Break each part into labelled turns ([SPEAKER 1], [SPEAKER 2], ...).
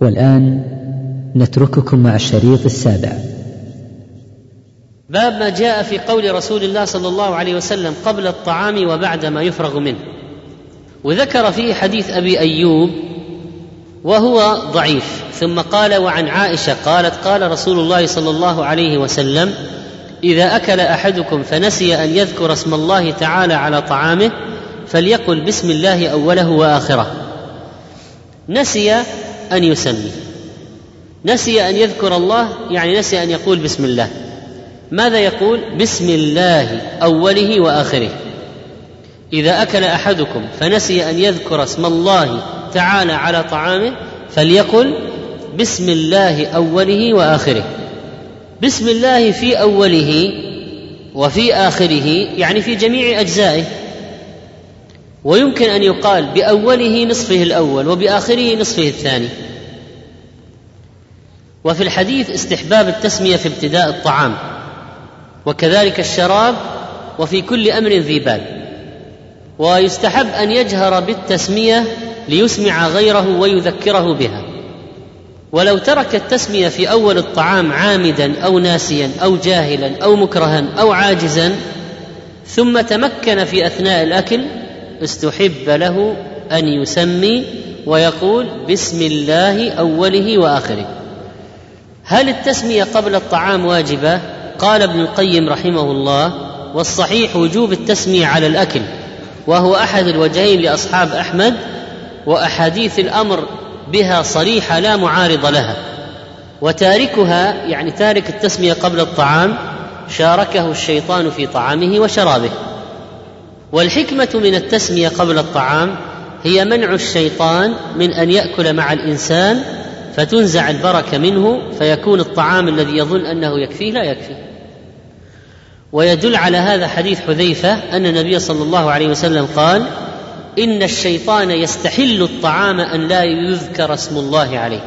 [SPEAKER 1] والآن نترككم مع الشريط السابع.
[SPEAKER 2] باب ما جاء في قول رسول الله صلى الله عليه وسلم قبل الطعام وبعد ما يفرغ منه. وذكر فيه حديث أبي أيوب وهو ضعيف. ثم قال وعن عائشة قالت قال رسول الله صلى الله عليه وسلم إذا أكل أحدكم فنسي أن يذكر اسم الله تعالى على طعامه فليقل بسم الله أوله وآخره نسي أن يسمي. نسي أن يذكر الله يعني نسي أن يقول بسم الله. ماذا يقول؟ بسم الله أوله وآخره. إذا أكل أحدكم فنسي أن يذكر اسم الله تعالى على طعامه فليقل بسم الله أوله وآخره. بسم الله في أوله وفي آخره يعني في جميع أجزائه. ويمكن أن يقال بأوله نصفه الأول وبآخره نصفه الثاني. وفي الحديث استحباب التسمية في ابتداء الطعام وكذلك الشراب وفي كل أمر ذي بال. ويستحب أن يجهر بالتسمية ليسمع غيره ويذكره بها. ولو ترك التسمية في أول الطعام عامدا أو ناسيا أو جاهلا أو مكرها أو عاجزا ثم تمكن في أثناء الأكل استحب له أن يسمي ويقول بسم الله أوله وآخره. هل التسمية قبل الطعام واجبة؟ قال ابن القيم رحمه الله والصحيح وجوب التسمية على الأكل وهو أحد الوجهين لأصحاب أحمد وأحاديث الأمر بها صريحة لا معارض لها. وتاركها يعني تارك التسمية قبل الطعام شاركه الشيطان في طعامه وشرابه. والحكمة من التسمية قبل الطعام هي منع الشيطان من أن يأكل مع الإنسان فتنزع البركة منه فيكون الطعام الذي يظن أنه يكفيه لا يكفيه ويدل على هذا حديث حذيفة أن النبي صلى الله عليه وسلم قال إن الشيطان يستحل الطعام أن لا يذكر اسم الله عليه.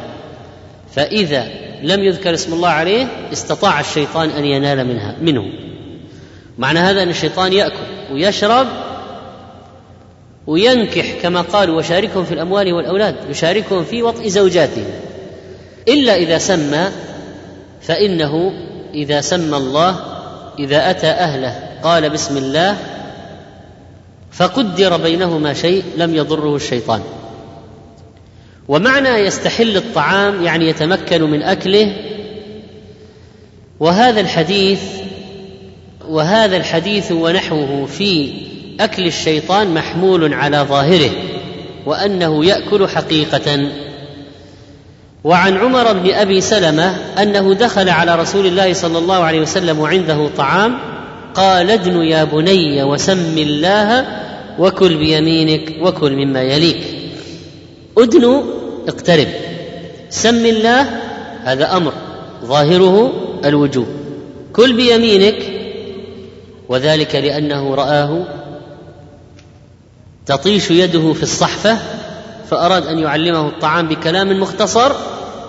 [SPEAKER 2] فإذا لم يذكر اسم الله عليه استطاع الشيطان أن ينال منها منه. معنى هذا أن الشيطان يأكل ويشرب وينكح كما قالوا وشاركهم في الأموال والأولاد يشاركهم في وطئ زوجاتهم إلا إذا سمى فإنه إذا سمى الله إذا أتى أهله قال بسم الله فقدر بينهما شيء لم يضره الشيطان. ومعنى يستحل الطعام يعني يتمكن من أكله وهذا الحديث وهذا الحديث ونحوه في أكل الشيطان محمول على ظاهره وأنه يأكل حقيقة. وعن عمر بن أبي سلمة أنه دخل على رسول الله صلى الله عليه وسلم وعنده طعام قال ادن يا بني وسم الله وكل بيمينك وكل مما يليك. ادن اقترب. سم الله هذا أمر. ظاهره الوجوب كل بيمينك وذلك لأنه رآه تطيش يده في الصحفة فأراد أن يعلمه الطعام بكلام مختصر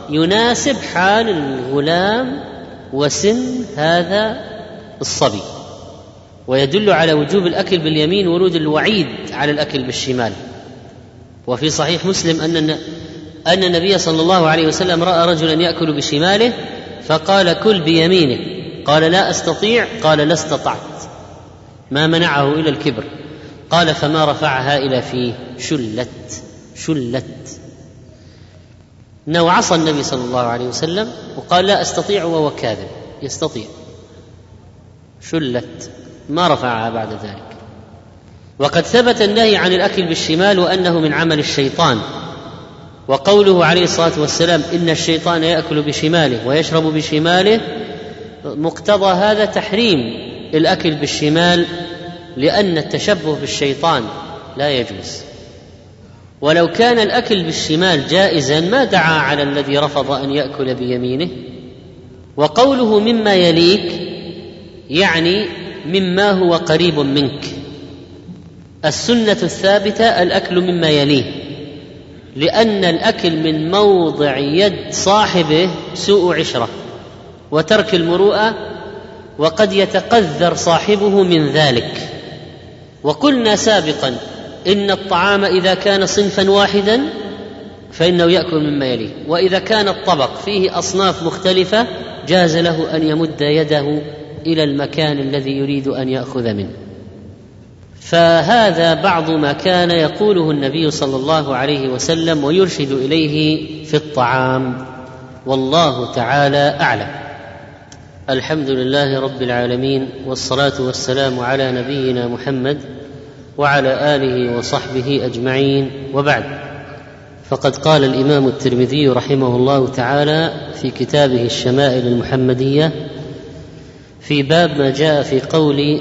[SPEAKER 2] يناسب حال الغلام وسن هذا الصبي. ويدل على وجوب الأكل باليمين ورود الوعيد على الأكل بالشمال. وفي صحيح مسلم أن أن النبي صلى الله عليه وسلم رأى رجلا يأكل بشماله فقال كل بيمينه. قال لا أستطيع قال لا استطعت. ما منعه إلى الكبر. قال فما رفعها إلى فيه. شلت. شلت. انه عصى النبي صلى الله عليه وسلم وقال لا أستطيع وهو كاذب. يستطيع. شلت. ما رفعها بعد ذلك. وقد ثبت النهي عن الأكل بالشمال وأنه من عمل الشيطان. وقوله عليه الصلاة والسلام إن الشيطان يأكل بشماله ويشرب بشماله مقتضى هذا تحريم. الأكل بالشمال لأن التشبه بالشيطان لا يجوز. ولو كان الأكل بالشمال جائزا ما دعا على الذي رفض أن يأكل بيمينه. وقوله مما يليك يعني مما هو قريب منك. السنة الثابتة الأكل مما يليه لأن الأكل من موضع يد صاحبه سوء عشرة وترك المروءة وقد يتقذر صاحبه من ذلك. وقلنا سابقا إن الطعام إذا كان صنفا واحدا فإنه يأكل مما يليه. وإذا كان الطبق فيه أصناف مختلفة جاز له أن يمد يده إلى المكان الذي يريد أن يأخذ منه. فهذا بعض ما كان يقوله النبي صلى الله عليه وسلم ويرشد إليه في الطعام. والله تعالى أعلم. الحمد لله رب العالمين والصلاة والسلام على نبينا محمد وعلى آله وصحبه أجمعين وبعد. فقد قال الإمام الترمذي رحمه الله تعالى في كتابه الشمائل المحمدية في باب ما جاء في قول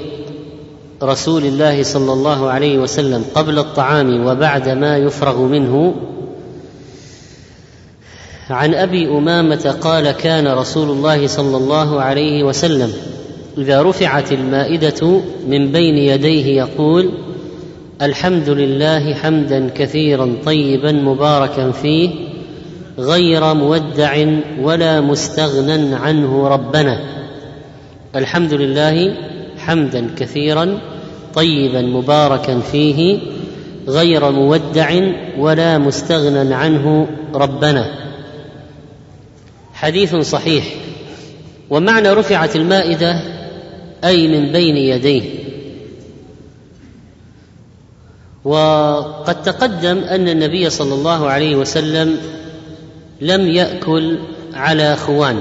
[SPEAKER 2] رسول الله صلى الله عليه وسلم قبل الطعام وبعد ما يفرغ منه عن أبي أمامة قال كان رسول الله صلى الله عليه وسلم إذا رفعت المائدة من بين يديه يقول الحمد لله حمدا كثيرا طيبا مباركا فيه غير مودع ولا مستغنى عنه ربنا الحمد لله حمدا كثيرا طيبا مباركا فيه غير مودع ولا مستغنى عنه ربنا حديث صحيح. ومعنى رفعت المائدة أي من بين يديه. وقد تقدم أن النبي صلى الله عليه وسلم لم يأكل على خوان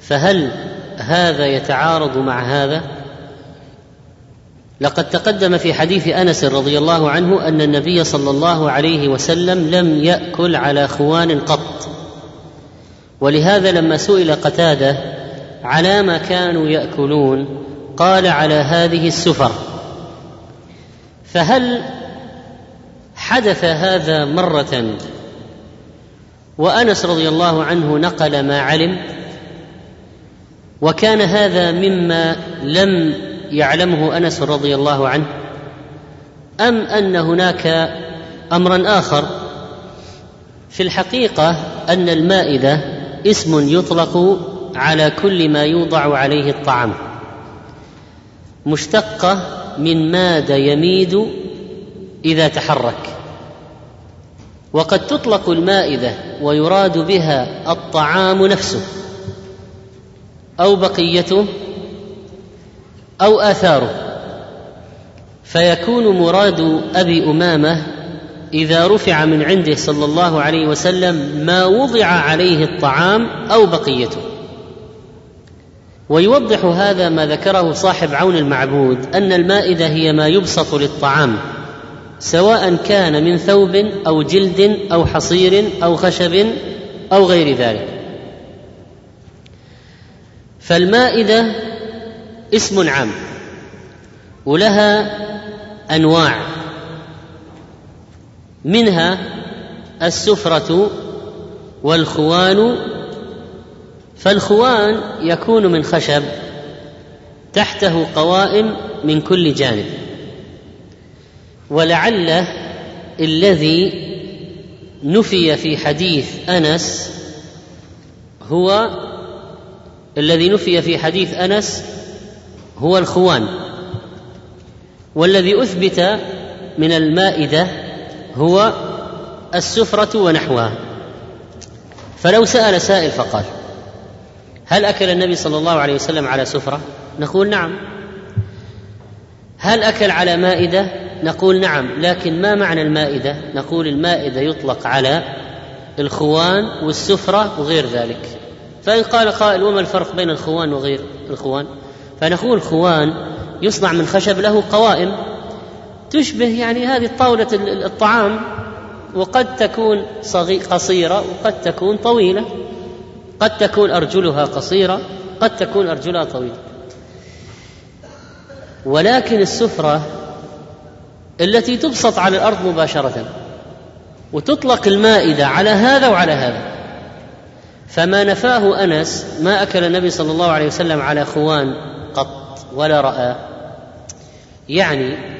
[SPEAKER 2] فهل هذا يتعارض مع هذا؟ لقد تقدم في حديث أنس رضي الله عنه أن النبي صلى الله عليه وسلم لم يأكل على خوان قط. ولهذا لما سئل قتادة على ما كانوا يأكلون قال على هذه السفر فهل حدث هذا مرة؟ وأنس رضي الله عنه نقل ما علم وكان هذا مما لم يعلمه أنس رضي الله عنه أم أن هناك أمرا آخر؟ في الحقيقة أن المائدة اسم يطلق على كل ما يوضع عليه الطعام. مشتقة من ماد يميد إذا تحرك. وقد تطلق المائدة ويراد بها الطعام نفسه. أو بقيته أو آثاره. فيكون مراد أبي أمامة إذا رفع من عنده صلى الله عليه وسلم ما وضع عليه الطعام أو بقيته. ويوضح هذا ما ذكره صاحب عون المعبود أن المائدة هي ما يبسط للطعام سواء كان من ثوب أو جلد أو حصير أو خشب أو غير ذلك. فالمائدة اسم عام ولها أنواع. منها السفرة والخوان فالخوان يكون من خشب تحته قوائم من كل جانب. ولعل الذي نفي في حديث أنس هو الذي نفي في حديث أنس هو الخوان. والذي أثبت من المائدة هو السفرة ونحوها. فلو سأل سائل فقال هل أكل النبي صلى الله عليه وسلم على سفرة؟ نقول نعم. هل أكل على مائدة؟ نقول نعم. لكن ما معنى المائدة؟ نقول المائدة يطلق على الخوان والسفرة وغير ذلك. فإن قال قائل وما الفرق بين الخوان وغير الخوان؟ فنقول خوان يصنع من خشب له قوائم. تشبه يعني هذه طاولة الطعام وقد تكون قصيرة وقد تكون طويلة. قد تكون أرجلها قصيرة قد تكون أرجلها طويلة. ولكن السفرة التي تبسط على الأرض مباشرة وتطلق المائدة على هذا وعلى هذا. فما نفاه أنس ما أكل النبي صلى الله عليه وسلم على خوان قط ولا رأى. يعني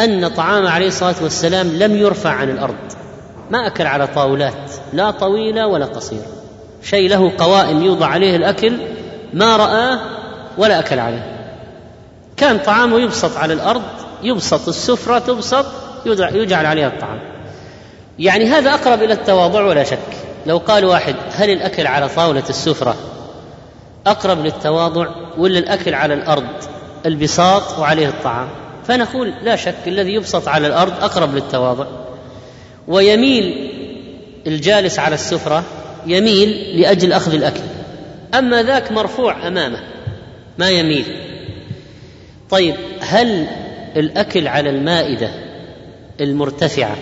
[SPEAKER 2] أن طعام عليه الصلاة والسلام لم يرفع عن الأرض. ما أكل على طاولات لا طويله ولا قصيره شيء له قوائم يوضع عليه الأكل ما رآه ولا أكل عليه. كان طعامه يبسط على الأرض يبسط السفرة تبسط يجعل عليها الطعام. يعني هذا أقرب إلى التواضع ولا شك. لو قال واحد هل الأكل على طاولة السفرة أقرب للتواضع ولا الأكل على الأرض؟ البساط وعليه الطعام. فنقول لا شك الذي يبسط على الأرض أقرب للتواضع. ويميل الجالس على السفرة يميل لأجل أخذ الأكل. أما ذاك مرفوع أمامه ما يميل. طيب هل الأكل على المائدة المرتفعة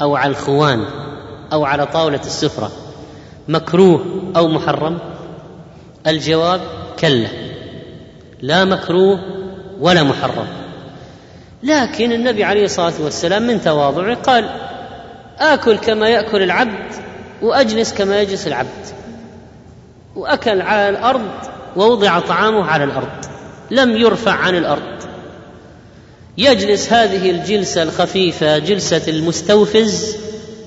[SPEAKER 2] أو على الخوان أو على طاولة السفرة مكروه أو محرم؟ الجواب كلا. لا مكروه ولا محرم. لكن النبي عليه الصلاة والسلام من تواضعه قال آكل كما يأكل العبد وأجلس كما يجلس العبد. وأكل على الأرض ووضع طعامه على الأرض لم يرفع عن الأرض. يجلس هذه الجلسة الخفيفة جلسة المستوفز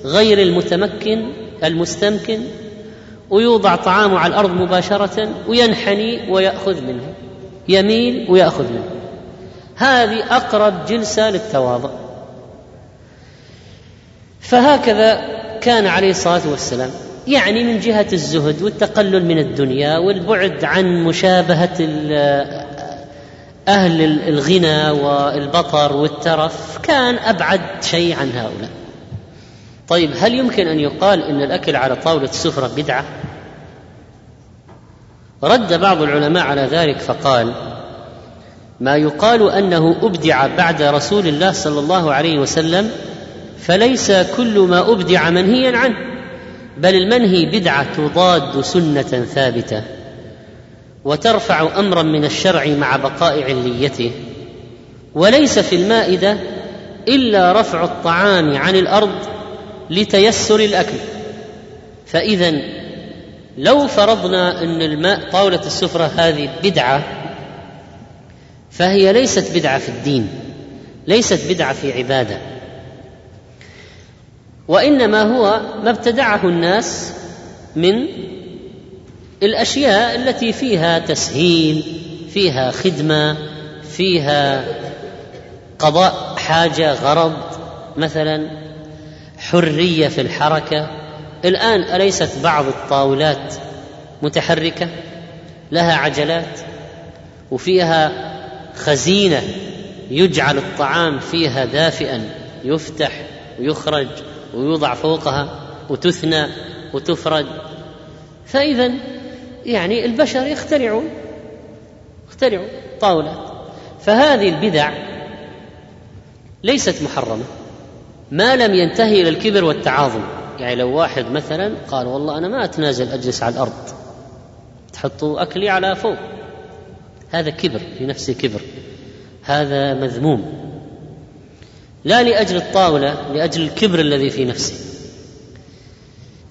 [SPEAKER 2] غير المتمكن المستمكن ويوضع طعامه على الأرض مباشرة وينحني ويأخذ منه يميل ويأخذ منه. هذه أقرب جلسة للتواضع. فهكذا كان عليه الصلاة والسلام يعني من جهة الزهد والتقلل من الدنيا والبعد عن مشابهة أهل الغنى والبطر والترف كان أبعد شيء عن هؤلاء. طيب هل يمكن أن يقال إن الأكل على طاولة السفرة بدعة؟ رد بعض العلماء على ذلك فقال ما يقال أنه أبدع بعد رسول الله صلى الله عليه وسلم فليس كل ما أبدع منهيا عنه بل المنهي بدعة تضاد سنة ثابتة وترفع امرا من الشرع مع بقاء عليته. وليس في المائدة إلا رفع الطعام عن الأرض لتيسر الأكل. فاذا لو فرضنا أن الماء طاولة السفرة هذه بدعة فهي ليست بدعة في الدين ليست بدعة في عبادة. وإنما هو ما ابتدعه الناس من الأشياء التي فيها تسهيل فيها خدمة فيها قضاء حاجة غرض مثلا حرية في الحركة. الآن أليست بعض الطاولات متحركة لها عجلات وفيها خزينة يجعل الطعام فيها دافئا يفتح ويخرج ويوضع فوقها وتثنى وتفرد فاذا يعني البشر يخترعون يخترعون طاولات. فهذه البدع ليست محرمة ما لم ينتهي إلى الكبر والتعاظم. يعني لو واحد مثلا قال والله أنا ما أتنازل أجلس على الأرض تحطوا أكلي على فوق. هذا كبر في نفسه كبر. هذا مذموم. لا لأجل الطاولة لأجل الكبر الذي في نفسه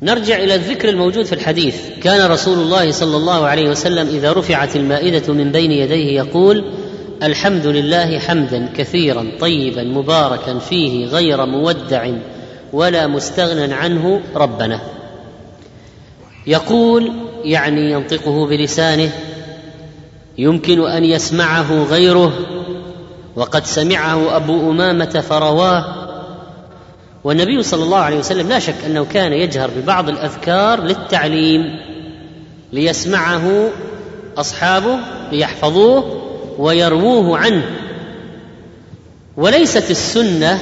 [SPEAKER 2] نرجع إلى الذكر الموجود في الحديث. كان رسول الله صلى الله عليه وسلم إذا رفعت المائدة من بين يديه يقول الحمد لله حمدا كثيرا طيبا مباركا فيه غير مودع ولا مستغنى عنه ربنا. يقول يعني ينطقه بلسانه يمكن أن يسمعه غيره وقد سمعه أبو أمامة فرواه. والنبي صلى الله عليه وسلم لا شك أنه كان يجهر ببعض الاذكار للتعليم ليسمعه أصحابه ليحفظوه ويرووه عنه. وليست السنة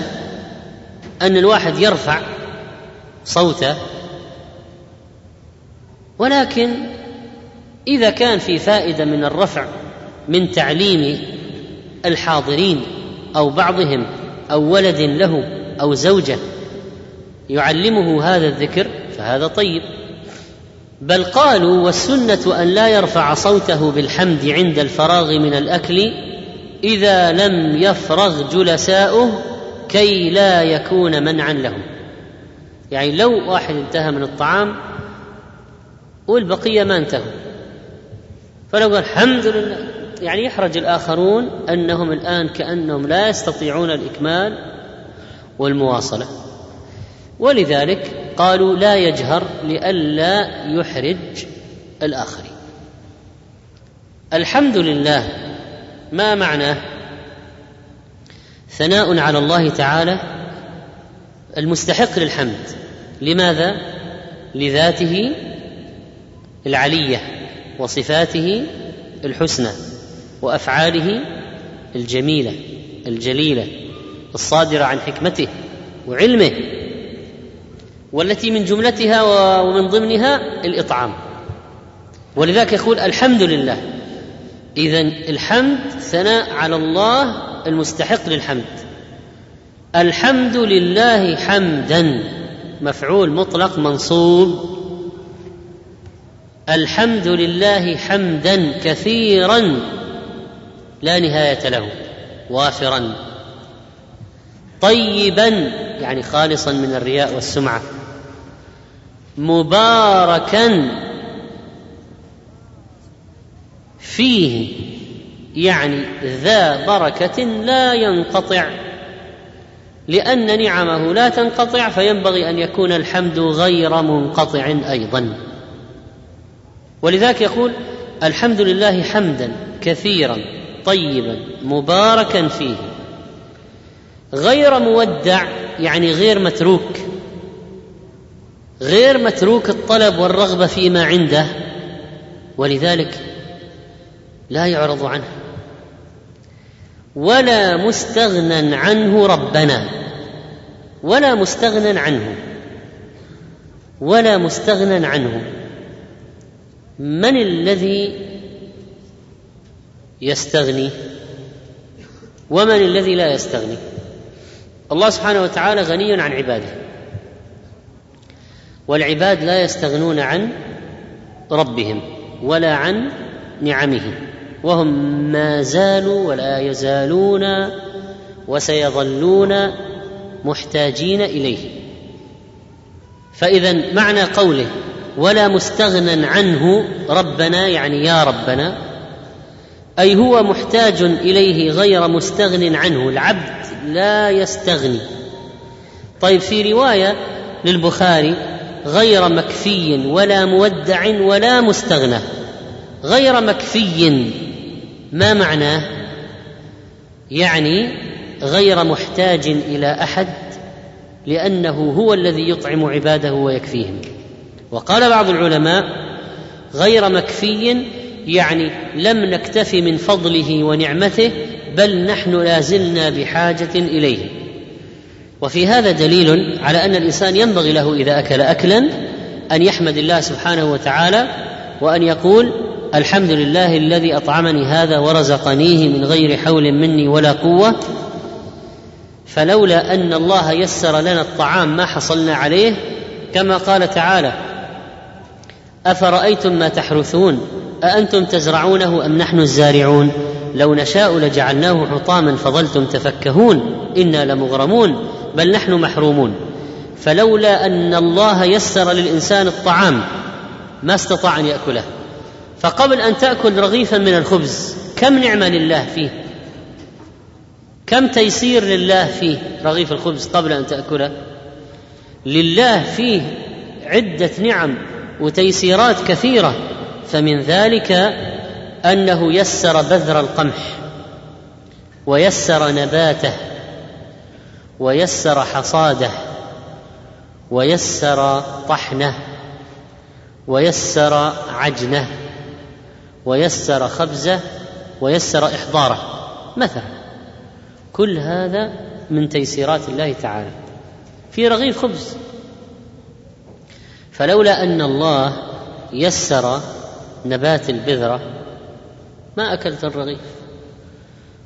[SPEAKER 2] أن الواحد يرفع صوته ولكن إذا كان في فائدة من الرفع من تعليم الحاضرين أو بعضهم أو ولد له أو زوجة يعلمه هذا الذكر فهذا طيب. بل قالوا والسنة أن لا يرفع صوته بالحمد عند الفراغ من الأكل إذا لم يفرغ جلساؤه كي لا يكون منعا لهم. يعني لو واحد انتهى من الطعام والبقية ما انتهوا. فلو قال الحمد لله. يعني يحرج الآخرون أنهم الآن كأنهم لا يستطيعون الإكمال والمواصلة. ولذلك قالوا لا يجهر لئلا يحرج الآخرين. الحمد لله ما معناه؟ ثناء على الله تعالى المستحق للحمد. لماذا؟ لذاته العلية. وصفاته الحسنى وأفعاله الجميلة الجليلة الصادرة عن حكمته وعلمه والتي من جملتها ومن ضمنها الإطعام. ولذلك يقول الحمد لله. اذا الحمد ثناء على الله المستحق للحمد. الحمد لله حمدا مفعول مطلق منصوب. الحمد لله حمدا كثيرا لا نهاية له وافرا طيبا يعني خالصا من الرياء والسمعة مباركا فيه يعني ذا بركة لا ينقطع لأن نعمه لا تنقطع فينبغي أن يكون الحمد غير منقطع أيضا. ولذلك يقول الحمد لله حمدا كثيرا طيبا مباركا فيه. غير مودع يعني غير متروك. غير متروك الطلب والرغبة فيما عنده. ولذلك لا يعرض عنه. ولا مستغنى عنه ربنا. ولا مستغنى عنه. ولا مستغنى عنه. من الذي يستغني ومن الذي لا يستغني؟ الله سبحانه وتعالى غني عن عباده. والعباد لا يستغنون عن ربهم ولا عن نعمه وهم ما زالوا ولا يزالون وسيظلون محتاجين إليه. فإذا معنى قوله ولا مستغنى عنه ربنا يعني يا ربنا أي هو محتاج إليه غير مستغن عنه العبد لا يستغني. طيب في رواية للبخاري غير مكفي ولا مودع ولا مستغنى. غير مكفي ما معناه؟ يعني غير محتاج إلى أحد لأنه هو الذي يطعم عباده ويكفيهم. وقال بعض العلماء غير مكفي يعني لم نكتف من فضله ونعمته بل نحن لازلنا بحاجة إليه. وفي هذا دليل على أن الإنسان ينبغي له إذا أكل اكلا أن يحمد الله سبحانه وتعالى وأن يقول الحمد لله الذي أطعمني هذا ورزقنيه من غير حول مني ولا قوة. فلولا أن الله يسر لنا الطعام ما حصلنا عليه كما قال تعالى أفرأيتم ما تحرثون؟ أأنتم تزرعونه أم نحن الزارعون؟ لو نشاء لجعلناه حطاما فظلتم تفكهون إنا لمغرمون بل نحن محرومون. فلولا أن الله يسر للإنسان الطعام ما استطاع أن يأكله. فقبل أن تأكل رغيفا من الخبز كم نعمة لله فيه؟ كم تيسير لله فيه رغيف الخبز قبل أن تأكله؟ لله فيه عدة نعم وتيسيرات كثيرة فمن ذلك أنه يسر بذر القمح ويسر نباته ويسر حصاده ويسر طحنه ويسر عجنه ويسر خبزه ويسر إحضاره. مثلا كل هذا من تيسيرات الله تعالى. في رغيف خبز. فلولا أن الله يسر نبات البذرة ما أكلت الرغيف.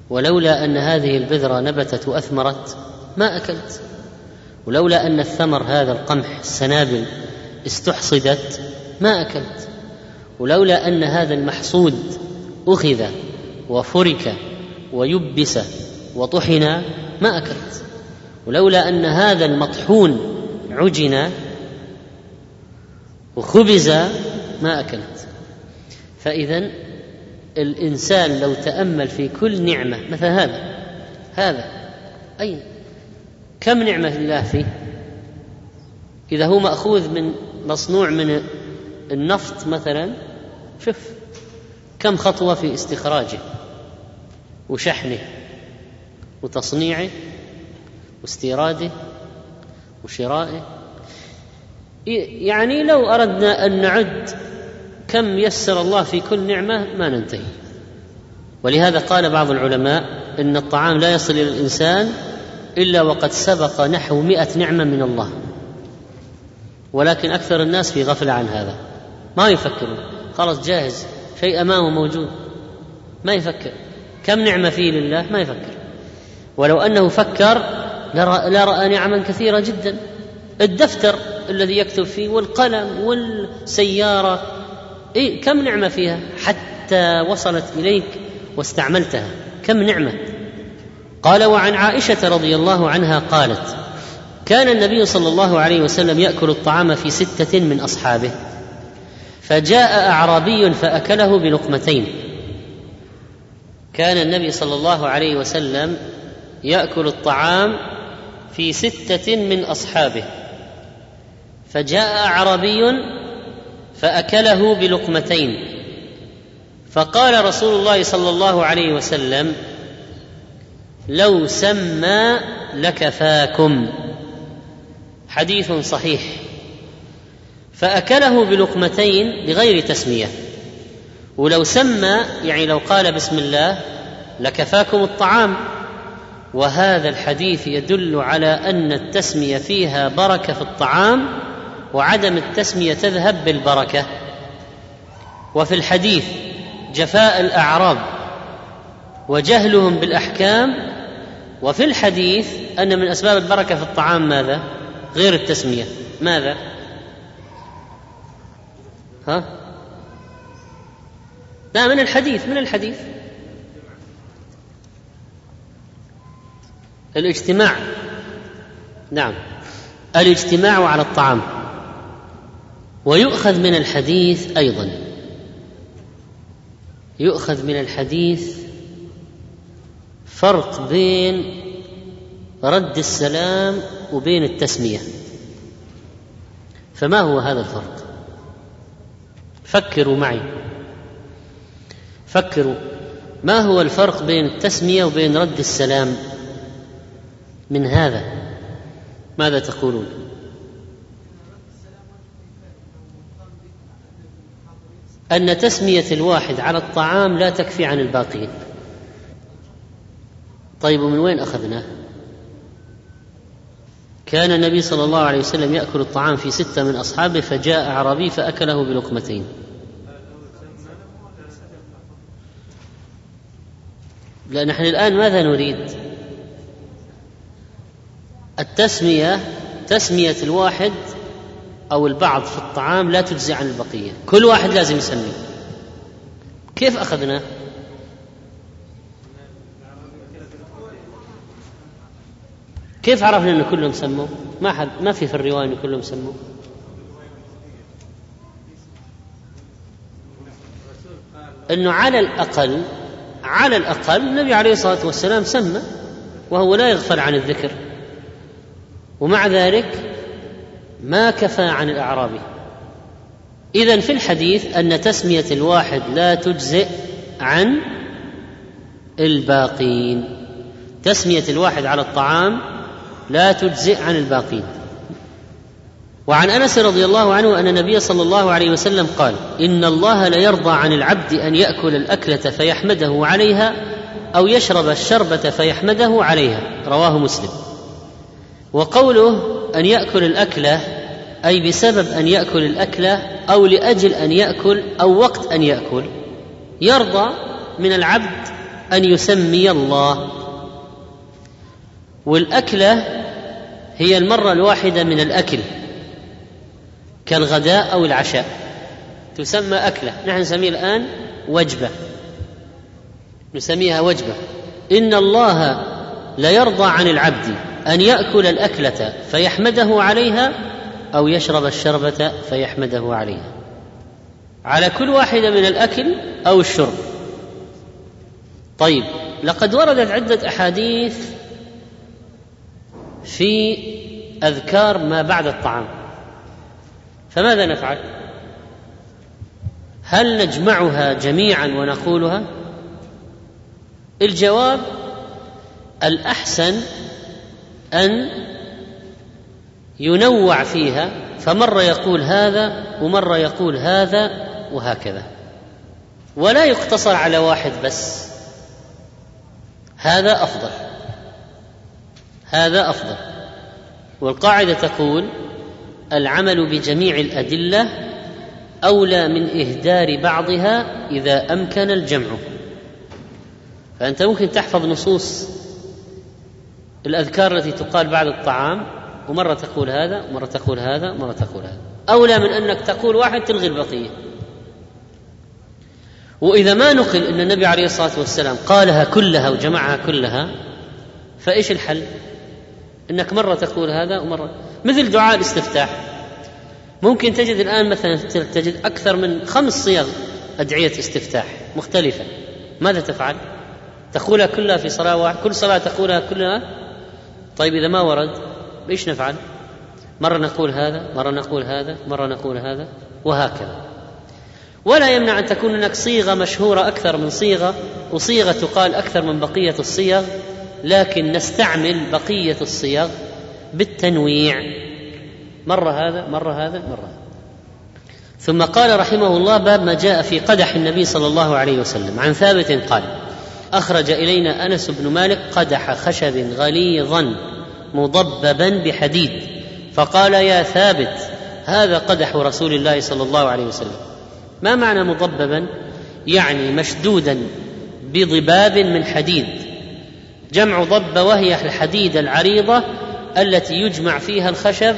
[SPEAKER 2] ولولا أن هذه البذرة نبتت وأثمرت ما أكلت. ولولا أن الثمر هذا القمح السنابل استحصدت ما أكلت. ولولا أن هذا المحصود أخذ وفرك ويبس وطحن ما أكلت. ولولا أن هذا المطحون عجن وخبز ما أكلت. فإذا الإنسان لو تأمل في كل نعمة مثل هذا هذا اي كم نعمة لله فيه؟ إذا هو مأخوذ من مصنوع من النفط مثلا شوف كم خطوة في استخراجه وشحنه وتصنيعه واستيراده وشرائه يعني لو أردنا أن نعد كم يسر الله في كل نعمة ما ننتهي. ولهذا قال بعض العلماء إن الطعام لا يصل إلى الإنسان إلا وقد سبق نحو مئة نعمة من الله. ولكن أكثر الناس في غفلة عن هذا. ما يفكرون. خلاص جاهز. شيء أمامه موجود. ما يفكر. كم نعمة فيه لله؟ ما يفكر. ولو أنه فكر لرأى, لرأى نعما كثيرة جدا. الدفتر. الذي يكتب فيه والقلم والسيارة. إيه كم نعمة فيها؟ حتى وصلت إليك واستعملتها. كم نعمة؟ قال وعن عائشة رضي الله عنها قالت كان النبي صلى الله عليه وسلم يأكل الطعام في ستة من أصحابه فجاء أعرابي فأكله بلقمتين. كان النبي صلى الله عليه وسلم يأكل الطعام في ستة من أصحابه. فجاء أعرابي فأكله بلقمتين. فقال رسول الله صلى الله عليه وسلم لو سمى لكفاكم. حديث صحيح. فأكله بلقمتين بغير تسمية. ولو سمى يعني لو قال بسم الله لكفاكم الطعام. وهذا الحديث يدل على أن التسمية فيها بركة في الطعام وعدم التسمية تذهب بالبركة. وفي الحديث جفاء الأعراب وجهلهم بالأحكام وفي الحديث أن من أسباب البركة في الطعام ماذا؟ غير التسمية. ماذا؟ ها؟ لا من الحديث من الحديث. الاجتماع. نعم. الاجتماع على الطعام. ويؤخذ من الحديث أيضا. يؤخذ من الحديث فرق بين رد السلام وبين التسمية. فما هو هذا الفرق؟ فكروا معي. فكروا. ما هو الفرق بين التسمية وبين رد السلام؟ من هذا. ماذا تقولون؟ أن تسمية الواحد على الطعام لا تكفي عن الباقين. طيب ومن وين أخذناه؟ كان النبي صلى الله عليه وسلم يأكل الطعام في ستة من أصحابه فجاء اعرابي فأكله بلقمتين. لا نحن الآن ماذا نريد؟ التسمية تسمية الواحد أو البعض في الطعام لا تجزي عن البقية. كل واحد لازم يسمي كيف أخذنا؟ كيف عرفنا إن كلهم سموا؟ ما حد ما في في الرواية إن كلهم سموا. إنه على الأقل على الأقل النبي عليه الصلاة والسلام سمى وهو لا يغفل عن الذكر. ومع ذلك ما كفى عن الأعرابي. اذا في الحديث أن تسمية الواحد لا تجزئ عن الباقين. تسمية الواحد على الطعام لا تجزئ عن الباقين. وعن أنس رضي الله عنه أن النبي صلى الله عليه وسلم قال إن الله ليرضى عن العبد أن يأكل الأكلة فيحمده عليها أو يشرب الشربة فيحمده عليها. رواه مسلم. وقوله أن يأكل الأكلة أي بسبب أن يأكل الاكله أو لأجل أن يأكل أو وقت أن يأكل. يرضى من العبد أن يسمي الله. والأكلة هي المرة الواحدة من الأكل كالغداء أو العشاء. تسمى أكلة. نحن نسميها الآن وجبة. نسميها وجبة. إن الله ليرضى عن العبد أن يأكل الأكلة فيحمده عليها أو يشرب الشربة فيحمده عليها. على كل واحدة من الأكل أو الشرب. طيب لقد وردت عدة أحاديث في أذكار ما بعد الطعام. فماذا نفعل؟ هل نجمعها جميعا ونقولها؟ الجواب الأحسن أن ينوع فيها فمرة يقول هذا ومرة يقول هذا وهكذا. ولا يقتصر على واحد بس. هذا أفضل. هذا أفضل. والقاعدة تقول العمل بجميع الأدلة أولى من إهدار بعضها إذا أمكن الجمع. فأنت ممكن تحفظ نصوص الأذكار التي تقال بعد الطعام ومرة تقول هذا ومرة تقول هذا ومرة تقول هذا. أولى من أنك تقول واحد تلغي البقية. وإذا ما نقل إن النبي عليه الصلاة والسلام قالها كلها وجمعها كلها فإيش الحل؟ إنك مرة تقول هذا ومرة. مثل دعاء الاستفتاح. ممكن تجد الآن مثلا تجد أكثر من خمس صيغ أدعية استفتاح مختلفة. ماذا تفعل؟ تقولها كلها في صلاة واحدة كل صلاة تقولها كلها؟ طيب إذا ما ورد؟ إيش نفعل؟ مرة نقول هذا مرة نقول هذا مرة نقول هذا وهكذا. ولا يمنع أن تكون هناك صيغة مشهورة أكثر من صيغة وصيغة تقال أكثر من بقية الصيغ لكن نستعمل بقية الصيغ بالتنويع. مرة هذا مرة هذا مرة هذا. ثم قال رحمه الله باب ما جاء في قدح النبي صلى الله عليه وسلم. عن ثابت قال أخرج إلينا أنس بن مالك قدح خشب غليظا. مضببا بحديد. فقال يا ثابت هذا قدح رسول الله صلى الله عليه وسلم. ما معنى مضببا؟ يعني مشدودا بضباب من حديد. جمع ضب وهي الحديد العريضة التي يجمع فيها الخشب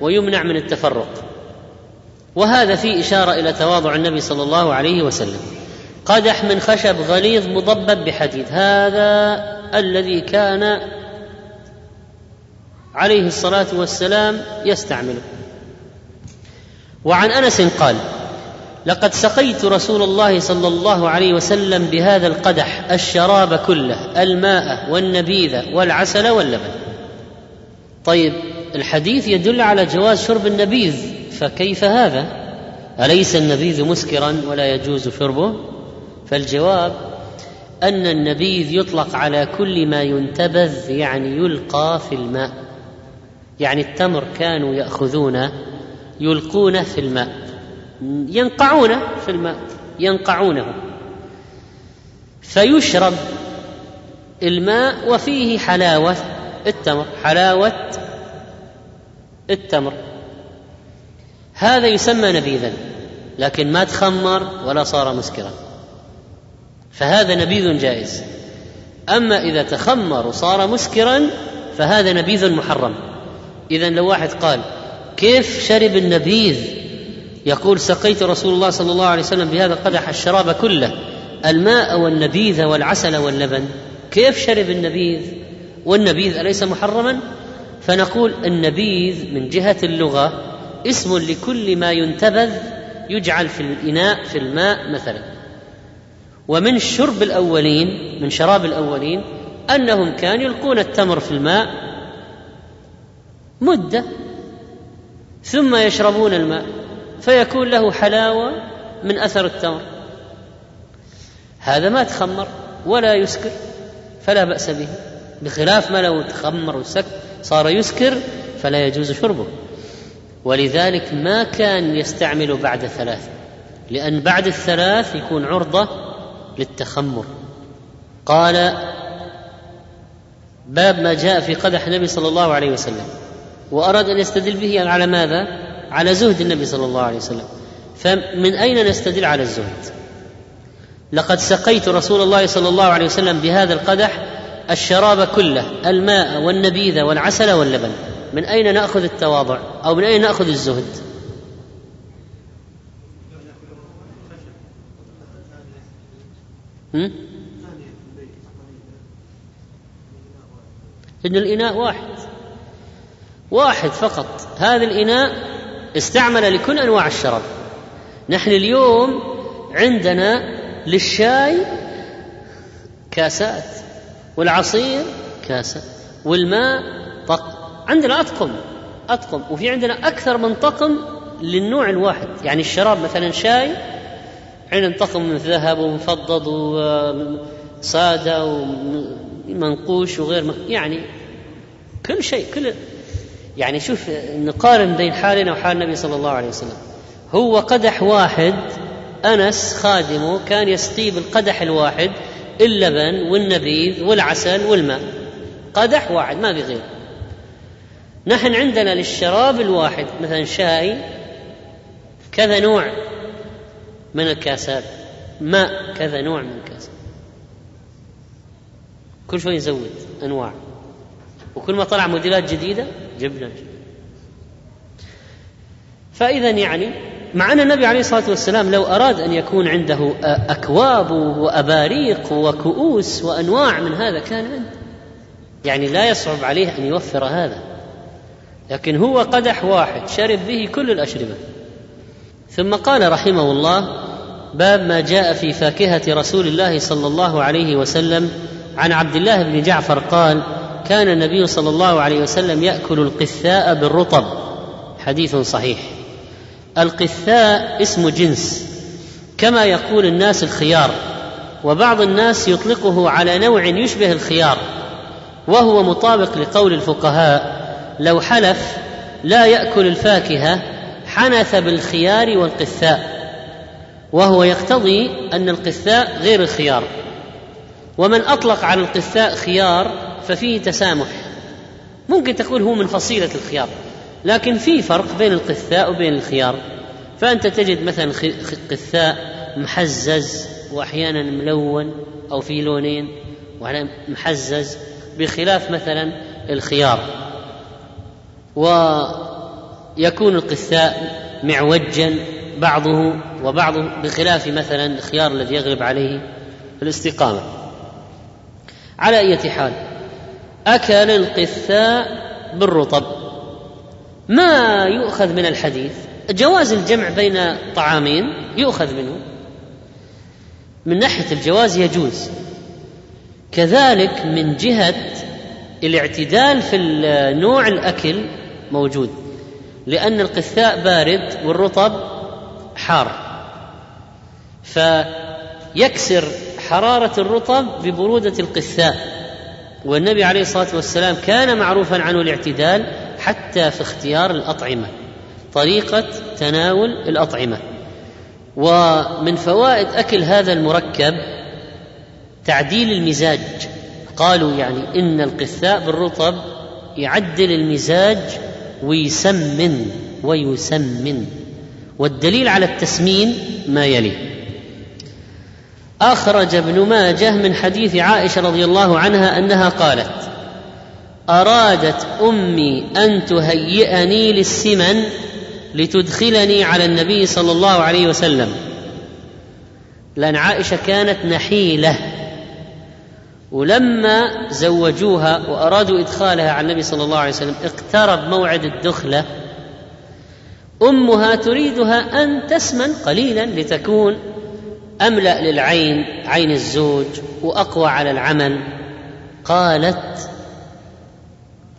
[SPEAKER 2] ويمنع من التفرق. وهذا فيه إشارة إلى تواضع النبي صلى الله عليه وسلم. قدح من خشب غليظ مضبب بحديد. هذا الذي كان عليه الصلاة والسلام يستعمله. وعن أنس قال لقد سقيت رسول الله صلى الله عليه وسلم بهذا القدح الشراب كله الماء والنبيذ والعسل واللبن. طيب الحديث يدل على جواز شرب النبيذ فكيف هذا؟ أليس النبيذ مسكرا ولا يجوز شربه؟ فالجواب أن النبيذ يطلق على كل ما ينتبذ يعني يلقى في الماء. يعني التمر كانوا ياخذونه يلقونه في الماء ينقعونه في الماء ينقعونه. فيشرب الماء وفيه حلاوة التمر حلاوة التمر. هذا يسمى نبيذا لكن ما تخمر ولا صار مسكرا. فهذا نبيذ جائز. أما إذا تخمر وصار مسكرا فهذا نبيذ محرم. اذا لو واحد قال كيف شرب النبيذ؟ يقول سقيت رسول الله صلى الله عليه وسلم بهذا القدح الشراب كله الماء والنبيذ والعسل واللبن كيف شرب النبيذ؟ والنبيذ أليس محرما؟ فنقول النبيذ من جهة اللغة اسم لكل ما ينتبذ يجعل في الإناء في الماء مثلا. ومن شرب الأولين من شراب الأولين أنهم كانوا يلقون التمر في الماء مدة ثم يشربون الماء فيكون له حلاوة من أثر التمر. هذا ما تخمر ولا يسكر فلا بأس به. بخلاف ما لو تخمر وسكر صار يسكر فلا يجوز شربه. ولذلك ما كان يستعمل بعد ثلاث لأن بعد الثلاث يكون عرضة للتخمر. قال باب ما جاء في قدح النبي صلى الله عليه وسلم. وأراد أن يستدل به على ماذا؟ على زهد النبي صلى الله عليه وسلم فمن أين نستدل على الزهد؟ لقد سقيت رسول الله صلى الله عليه وسلم بهذا القدح الشراب كله الماء والنبيذ والعسل واللبن من أين نأخذ التواضع أو من أين نأخذ الزهد هم؟ إن الإناء واحد واحد فقط. هذا الإناء استعمل لكل أنواع الشراب. نحن اليوم عندنا للشاي كاسات والعصير كاسة والماء طق. عندنا أطقم أطقم. وفي عندنا أكثر من طقم للنوع الواحد. يعني الشراب مثلا شاي عندنا طقم من ذهب ومفضض وسادة ومنقوش وغير يعني كل شيء كل يعني شوف نقارن بين حالنا وحال النبي صلى الله عليه وسلم. هو قدح واحد أنس خادمه كان يسقيه بالقدح الواحد اللبن والنبيذ والعسل والماء. قدح واحد ما في غير. نحن عندنا للشراب الواحد مثلا شاي كذا نوع من الكاسات. ماء كذا نوع من الكاسات. كل شوي نزود أنواع. وكل ما طلع موديلات جديدة جبنا فاذا يعني مع أن النبي عليه الصلاة والسلام لو أراد أن يكون عنده أكواب وأباريق وكؤوس وأنواع من هذا كان عنده. يعني لا يصعب عليه أن يوفر هذا. لكن هو قدح واحد شرب به كل الأشربة. ثم قال رحمه الله باب ما جاء في فاكهة رسول الله صلى الله عليه وسلم. عن عبد الله بن جعفر قال كان النبي صلى الله عليه وسلم يأكل القثاء بالرطب. حديث صحيح. القثاء اسم جنس كما يقول الناس الخيار وبعض الناس يطلقه على نوع يشبه الخيار وهو مطابق لقول الفقهاء لو حلف لا يأكل الفاكهة حنث بالخيار والقثاء. وهو يقتضي أن القثاء غير الخيار. ومن أطلق على القثاء خيار ففيه تسامح. ممكن تقول هو من فصيلة الخيار لكن في فرق بين القثاء وبين الخيار. فأنت تجد مثلا قثاء محزز واحيانا ملون أو في لونين محزز بخلاف مثلا الخيار. ويكون القثاء معوجا بعضه وبعضه بخلاف مثلا الخيار الذي يغلب عليه الاستقامة. على اية حال أكل القثاء بالرطب. ما يؤخذ من الحديث؟ جواز الجمع بين طعامين يؤخذ منه. من ناحية الجواز يجوز. كذلك من جهة الاعتدال في نوع الأكل موجود. لأن القثاء بارد والرطب حار. فيكسر حرارة الرطب ببرودة القثاء. والنبي عليه الصلاة والسلام كان معروفا عنه الاعتدال حتى في اختيار الأطعمة طريقة تناول الأطعمة. ومن فوائد أكل هذا المركب تعديل المزاج. قالوا يعني إن القثاء بالرطب يعدل المزاج ويسمن ويسمن. والدليل على التسمين ما يلي. أخرج ابن ماجه من حديث عائشة رضي الله عنها أنها قالت أرادت أمي أن تهيئني للسمن لتدخلني على النبي صلى الله عليه وسلم. لأن عائشة كانت نحيلة ولما زوجوها وأرادوا إدخالها على النبي صلى الله عليه وسلم اقترب موعد الدخلة أمها تريدها أن تسمن قليلا لتكون أملأ للعين عين الزوج وأقوى على العمل. قالت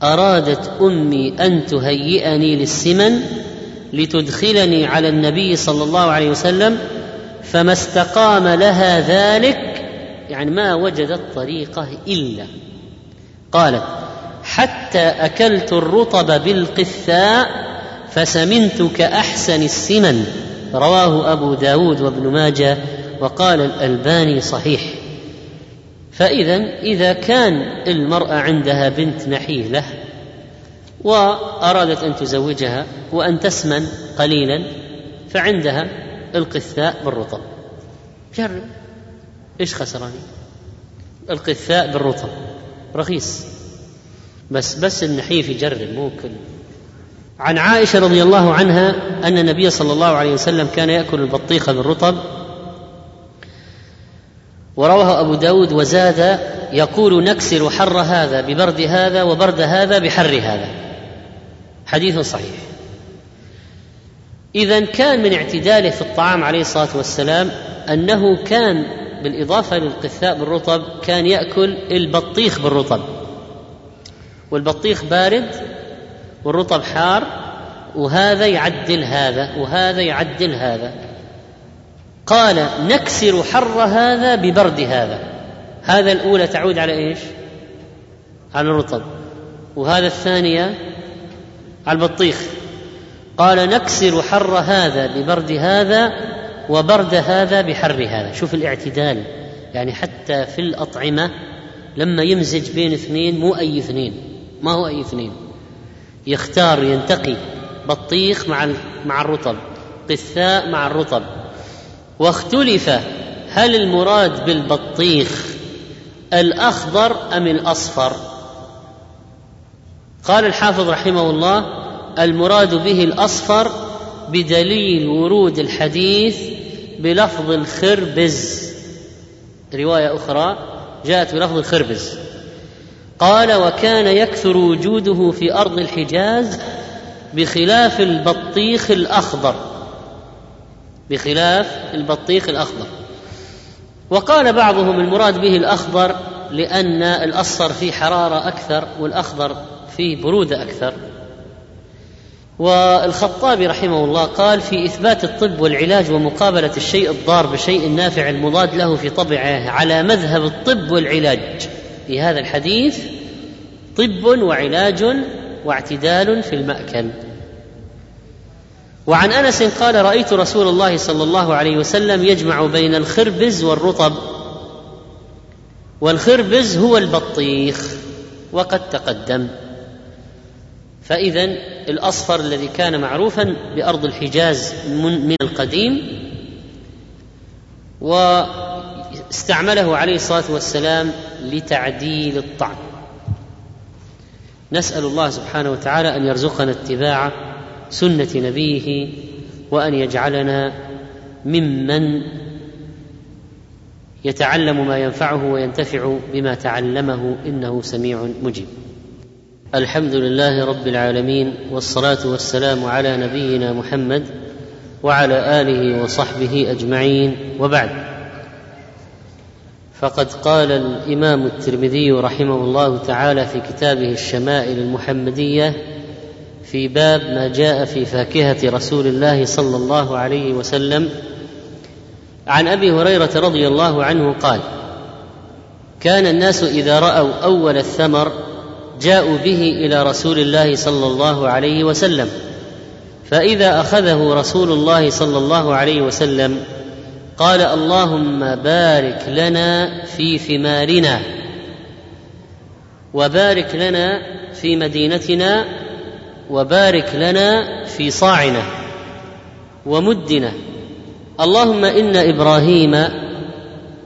[SPEAKER 2] أرادت أمي أن تهيئني للسمن لتدخلني على النبي صلى الله عليه وسلم فما استقام لها ذلك يعني ما وجدت طريقه إلا. قالت حتى أكلت الرطب بالقثاء فسمنت كأحسن السمن. رواه أبو داود وابن ماجه. وقال الألباني صحيح. فإذا إذا كان المرأة عندها بنت نحيلة وأرادت أن تزوجها وأن تسمن قليلا فعندها القثاء بالرطب. جرب. إيش خسراني؟ القثاء بالرطب. رخيص. بس بس النحيف يجرب مو كل. عن عائشة رضي الله عنها أن النبي صلى الله عليه وسلم كان يأكل البطيخ بالرطب ورواه أبو داود وزاد يقول نكسر حر هذا ببرد هذا وبرد هذا بحر هذا. حديث صحيح. إذا كان من اعتداله في الطعام عليه الصلاة والسلام أنه كان بالإضافة للقثاء بالرطب كان يأكل البطيخ بالرطب. والبطيخ بارد والرطب حار وهذا يعدل هذا وهذا يعدل هذا. قال نكسر حر هذا ببرد هذا. هذا الأولى تعود على إيش؟ على الرطب. وهذا الثانية على البطيخ. قال نكسر حر هذا ببرد هذا وبرد هذا بحر هذا. شوف الاعتدال. يعني حتى في الأطعمة لما يمزج بين اثنين مو أي اثنين. ما هو أي اثنين. يختار ينتقي بطيخ مع مع الرطب. قثاء مع الرطب. واختلف هل المراد بالبطيخ الأخضر أم الأصفر؟ قال الحافظ رحمه الله المراد به الأصفر بدليل ورود الحديث بلفظ الخربز. رواية أخرى جاءت بلفظ الخربز. قال وكان يكثر وجوده في أرض الحجاز بخلاف البطيخ الأخضر. بخلاف البطيخ الأخضر. وقال بعضهم المراد به الأخضر لأن الأصفر فيه حرارة أكثر والأخضر فيه برودة أكثر. والخطابي رحمه الله قال في إثبات الطب والعلاج ومقابلة الشيء الضار بالشيء النافع المضاد له في طبعه على مذهب الطب والعلاج. في هذا الحديث طب وعلاج واعتدال في المأكل. وعن أنس قال رأيت رسول الله صلى الله عليه وسلم يجمع بين الخربز والرطب والخربز هو البطيخ وقد تقدم. فاذا الأصفر الذي كان معروفا بأرض الحجاز من القديم واستعمله عليه الصلاة والسلام لتعديل الطعم. نسأل الله سبحانه وتعالى أن يرزقنا اتباع سنة نبيه وأن يجعلنا ممن يتعلم ما ينفعه وينتفع بما تعلمه إنه سميع مجيب. الحمد لله رب العالمين والصلاة والسلام على نبينا محمد وعلى آله وصحبه أجمعين وبعد. فقد قال الإمام الترمذي رحمه الله تعالى في كتابه الشمائل المحمدية في باب ما جاء في فاكهة رسول الله صلى الله عليه وسلم عن أبي هريرة رضي الله عنه قال كان الناس إذا رأوا أول الثمر جاءوا به إلى رسول الله صلى الله عليه وسلم فإذا أخذه رسول الله صلى الله عليه وسلم قال اللهم بارك لنا في ثمارنا وبارك لنا في مدينتنا وبارك لنا في صاعنا ومدنا. اللهم إن إبراهيم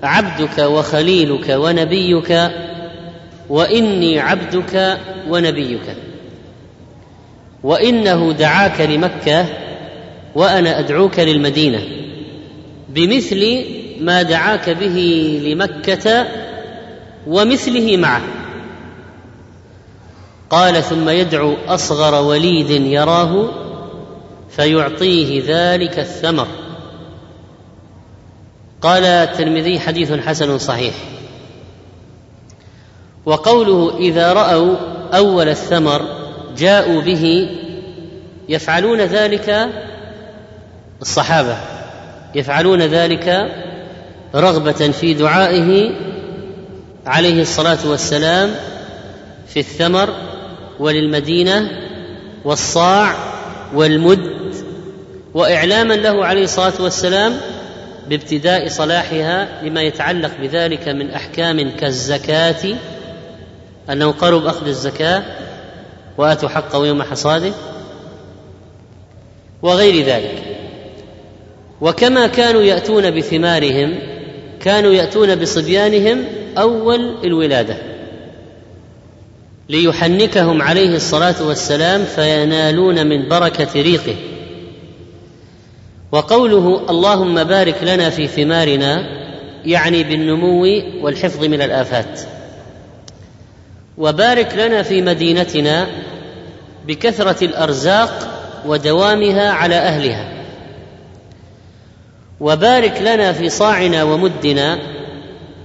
[SPEAKER 2] عبدك وخليلك ونبيك وإني عبدك ونبيك. وإنه دعاك لمكة وأنا أدعوك للمدينة. بمثل ما دعاك به لمكة ومثله معه. قال ثم يدعو أصغر وليد يراه فيعطيه ذلك الثمر. قال الترمذي حديث حسن صحيح. وقوله إذا رأوا أول الثمر جاءوا به يفعلون ذلك الصحابة يفعلون ذلك رغبة في دعائه عليه الصلاة والسلام في الثمر وللمدينة والصاع والمد وإعلاما له عليه الصلاة والسلام بابتداء صلاحها لما يتعلق بذلك من أحكام كالزكاة أنه قرب أخذ الزكاة وآتوا حقه يوم حصاده وغير ذلك. وكما كانوا يأتون بثمارهم كانوا يأتون بصبيانهم أول الولادة. ليحنكهم عليه الصلاة والسلام فينالون من بركة ريقه. وقوله اللهم بارك لنا في ثمارنا يعني بالنمو والحفظ من الآفات. وبارك لنا في مدينتنا بكثرة الأرزاق ودوامها على أهلها. وبارك لنا في صاعنا ومدنا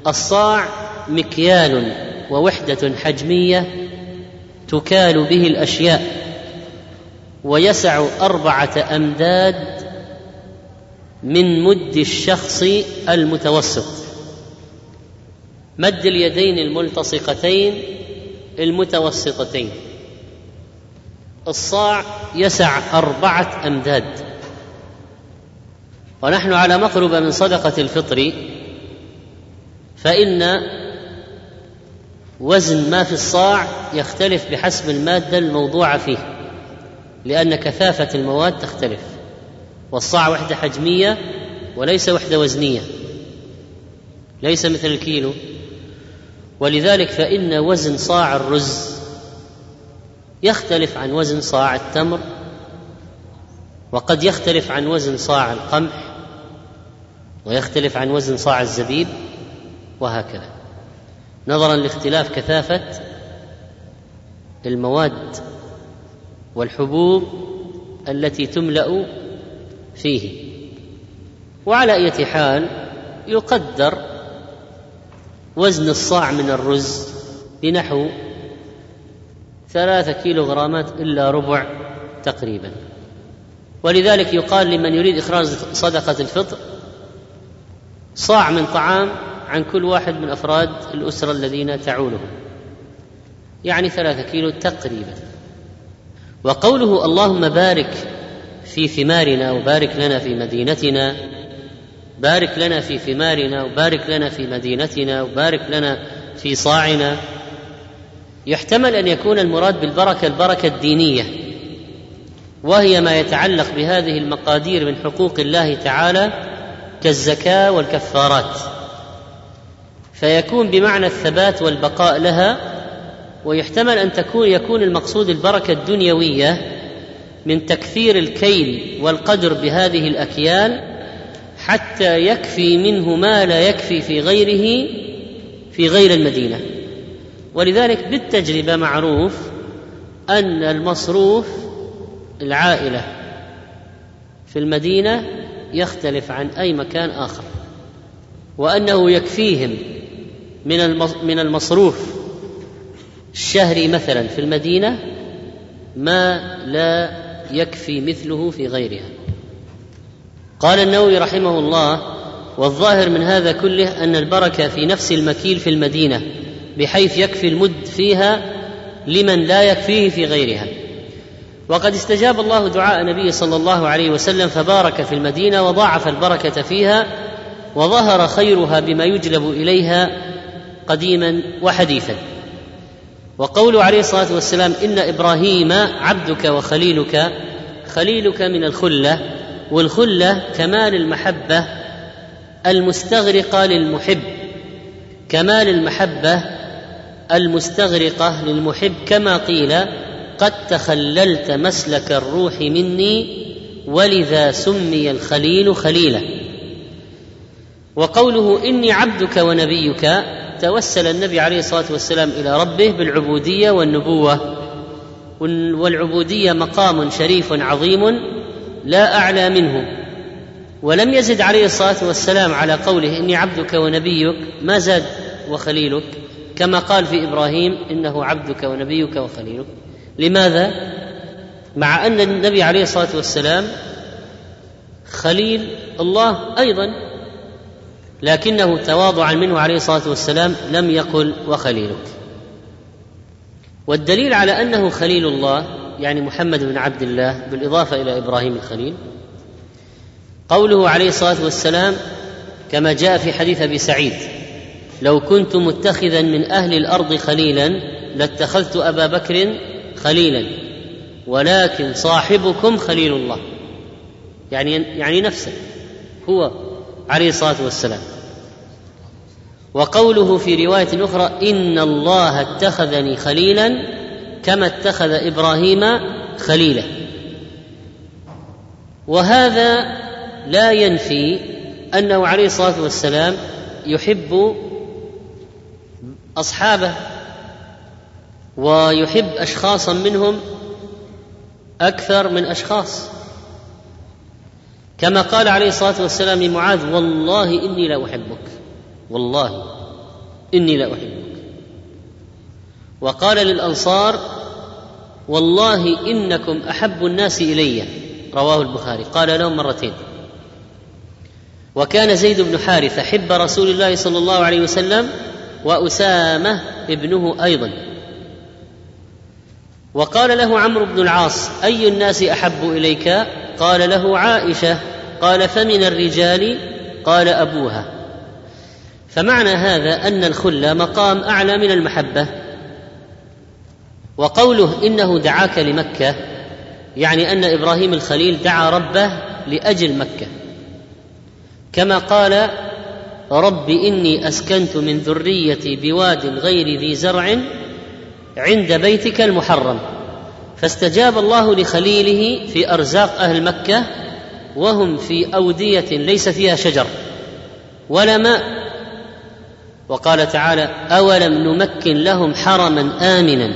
[SPEAKER 2] الصاع مكيال ووحدة حجمية تكال به الأشياء ويسع أربعة أمداد من مد الشخص المتوسط. مد اليدين الملتصقتين المتوسطتين. الصاع يسع أربعة أمداد. ونحن على مقربة من صدقة الفطر فإن وزن ما في الصاع يختلف بحسب المادة الموضوعة فيه لأن كثافة المواد تختلف والصاع وحدة حجمية وليس وحدة وزنية ليس مثل الكيلو. ولذلك فإن وزن صاع الرز يختلف عن وزن صاع التمر وقد يختلف عن وزن صاع القمح ويختلف عن وزن صاع الزبيب وهكذا. نظرا لاختلاف كثافة المواد والحبوب التي تملأ فيه. وعلى اية حال يقدر وزن الصاع من الرز بنحو ثلاثة كيلو غرامات إلا ربع تقريبا. ولذلك يقال لمن يريد إخراج صدقة الفطر صاع من طعام عن كل واحد من أفراد الأسرة الذين تعولهم يعني ثلاثة كيلو تقريبا. وقوله اللهم بارك في ثمارنا وبارك لنا في مدينتنا بارك لنا في ثمارنا وبارك لنا في مدينتنا وبارك لنا في صاعنا يحتمل أن يكون المراد بالبركة البركة الدينية. وهي ما يتعلق بهذه المقادير من حقوق الله تعالى كالزكاة والكفارات. فيكون بمعنى الثبات والبقاء لها ويحتمل أن تكون يكون المقصود البركة الدنيوية من تكثير الكيل والقدر بهذه الأكيال حتى يكفي منه ما لا يكفي في غيره في غير المدينة. ولذلك بالتجربة معروف أن المصروف العائلة في المدينة يختلف عن أي مكان آخر وأنه يكفيهم من من المصروف الشهري مثلا في المدينة ما لا يكفي مثله في غيرها. قال النووي رحمه الله والظاهر من هذا كله أن البركة في نفس المكيل في المدينة بحيث يكفي المد فيها لمن لا يكفيه في غيرها. وقد استجاب الله دعاء النبي صلى الله عليه وسلم فبارك في المدينة وضاعف البركة فيها وظهر خيرها بما يجلب إليها قديما وحديثا. وقول عليه الصلاة والسلام إن إبراهيم عبدك وخليلك خليلك من الخلة والخلة كمال المحبة المستغرقة للمحب كمال المحبة المستغرقة للمحب كما قيل قد تخللت مسلك الروح مني ولذا سمي الخليل خليلا وقوله إني عبدك ونبيك توسل النبي عليه الصلاة والسلام إلى ربه بالعبودية والنبوة. والعبودية مقام شريف عظيم لا أعلى منه. ولم يزد عليه الصلاة والسلام على قوله إني عبدك ونبيك ما زاد وخليلك كما قال في إبراهيم إنه عبدك ونبيك وخليلك. لماذا؟ مع أن النبي عليه الصلاة والسلام خليل الله أيضا. لكنه تواضعا منه عليه الصلاة والسلام لم يقل وخليلك والدليل على أنه خليل الله يعني محمد بن عبد الله بالإضافة إلى إبراهيم الخليل قوله عليه الصلاة والسلام كما جاء في حديث أبي سعيد لو كنت متخذا من أهل الأرض خليلا لاتخذت أبا بكر خليلا ولكن صاحبكم خليل الله. يعني يعني نفسه هو عليه الصلاة والسلام. وقوله في رواية أخرى ان الله اتخذني خليلا كما اتخذ إبراهيم خليلا. وهذا لا ينفي أنه عليه الصلاة والسلام يحب أصحابه ويحب أشخاصا منهم أكثر من أشخاص. كما قال عليه الصلاة والسلام لمعاذ والله إني لا أحبك والله إني لا أحبك. وقال للأنصار والله إنكم أحب الناس إلي. رواه البخاري قال لهم مرتين. وكان زيد بن حارثة حب رسول الله صلى الله عليه وسلم وأسامة ابنه أيضا. وقال له عمرو بن العاص أي الناس أحب إليك؟ قال له عائشة قال فمن الرجال؟ قال أبوها. فمعنى هذا أن الخلة مقام أعلى من المحبة. وقوله إنه دعاك لمكة يعني أن إبراهيم الخليل دعا ربه لأجل مكة. كما قال رب إني أسكنت من ذريتي بواد غير ذي زرع عند بيتك المحرم. فاستجاب الله لخليله في أرزاق أهل مكة وهم في أودية ليس فيها شجر ولا ماء. وقال تعالى أولم نمكن لهم حرما آمنا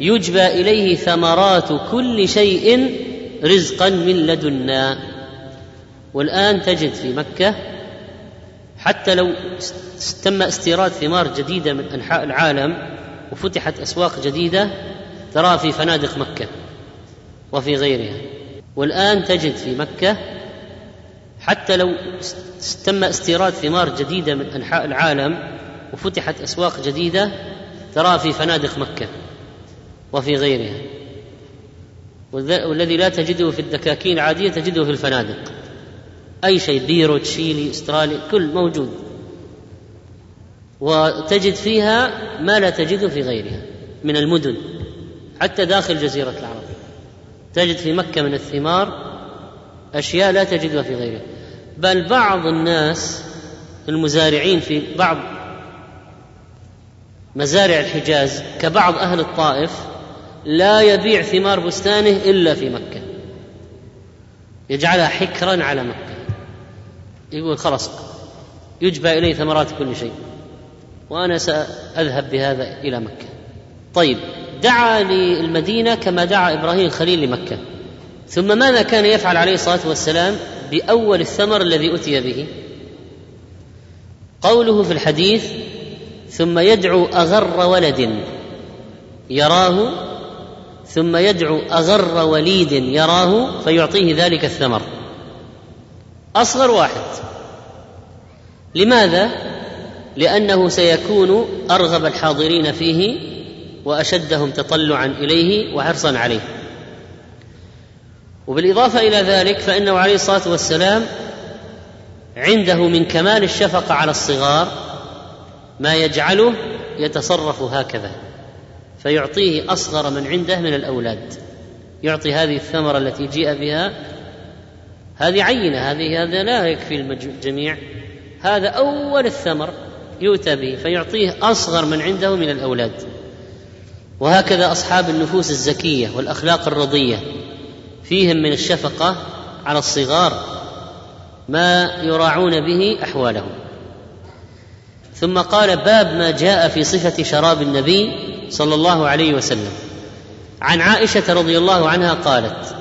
[SPEAKER 2] يجبى إليه ثمرات كل شيء رزقا من لدنا. والآن تجد في مكة حتى لو تم استيراد ثمار جديدة من أنحاء العالم وفتحت أسواق جديدة ترى في فنادق مكة وفي غيرها. والآن تجد في مكة حتى لو تم استيراد ثمار جديدة من أنحاء العالم وفتحت أسواق جديدة ترى في فنادق مكة وفي غيرها. والذي لا تجده في الدكاكين العادية تجده في الفنادق. أي شيء بيرو تشيلي استرالي كل موجود. وتجد فيها ما لا تجده في غيرها من المدن حتى داخل جزيرة العرب. تجد في مكة من الثمار أشياء لا تجدها في غيرها بل بعض الناس المزارعين في بعض مزارع الحجاز كبعض أهل الطائف لا يبيع ثمار بستانه إلا في مكة. يجعلها حكرا على مكة. يقول خلاص يجبى إليه ثمرات كل شيء وأنا سأذهب بهذا إلى مكة. طيب دعا للمدينة كما دعا إبراهيم الخليل لمكة. ثم ماذا كان يفعل عليه الصلاة والسلام بأول الثمر الذي أتي به؟ قوله في الحديث ثم يدعو أغر ولد يراه ثم يدعو أغر وليد يراه فيعطيه ذلك الثمر. أصغر واحد. لماذا؟ لأنه سيكون أرغب الحاضرين فيه وأشدهم تطلعا إليه وحرصا عليه. وبالإضافة إلى ذلك فإنه عليه الصلاة والسلام عنده من كمال الشفقة على الصغار ما يجعله يتصرف هكذا فيعطيه أصغر من عنده من الأولاد. يعطي هذه الثمرة التي جيء بها. هذه عينة هذه هذا لا يكفي الجميع. هذا أول الثمر يؤتى به فيعطيه أصغر من عنده من الأولاد. وهكذا أصحاب النفوس الزكية والأخلاق الرضية فيهم من الشفقة على الصغار ما يراعون به أحوالهم. ثم قال باب ما جاء في صفة شراب النبي صلى الله عليه وسلم. عن عائشة رضي الله عنها قالت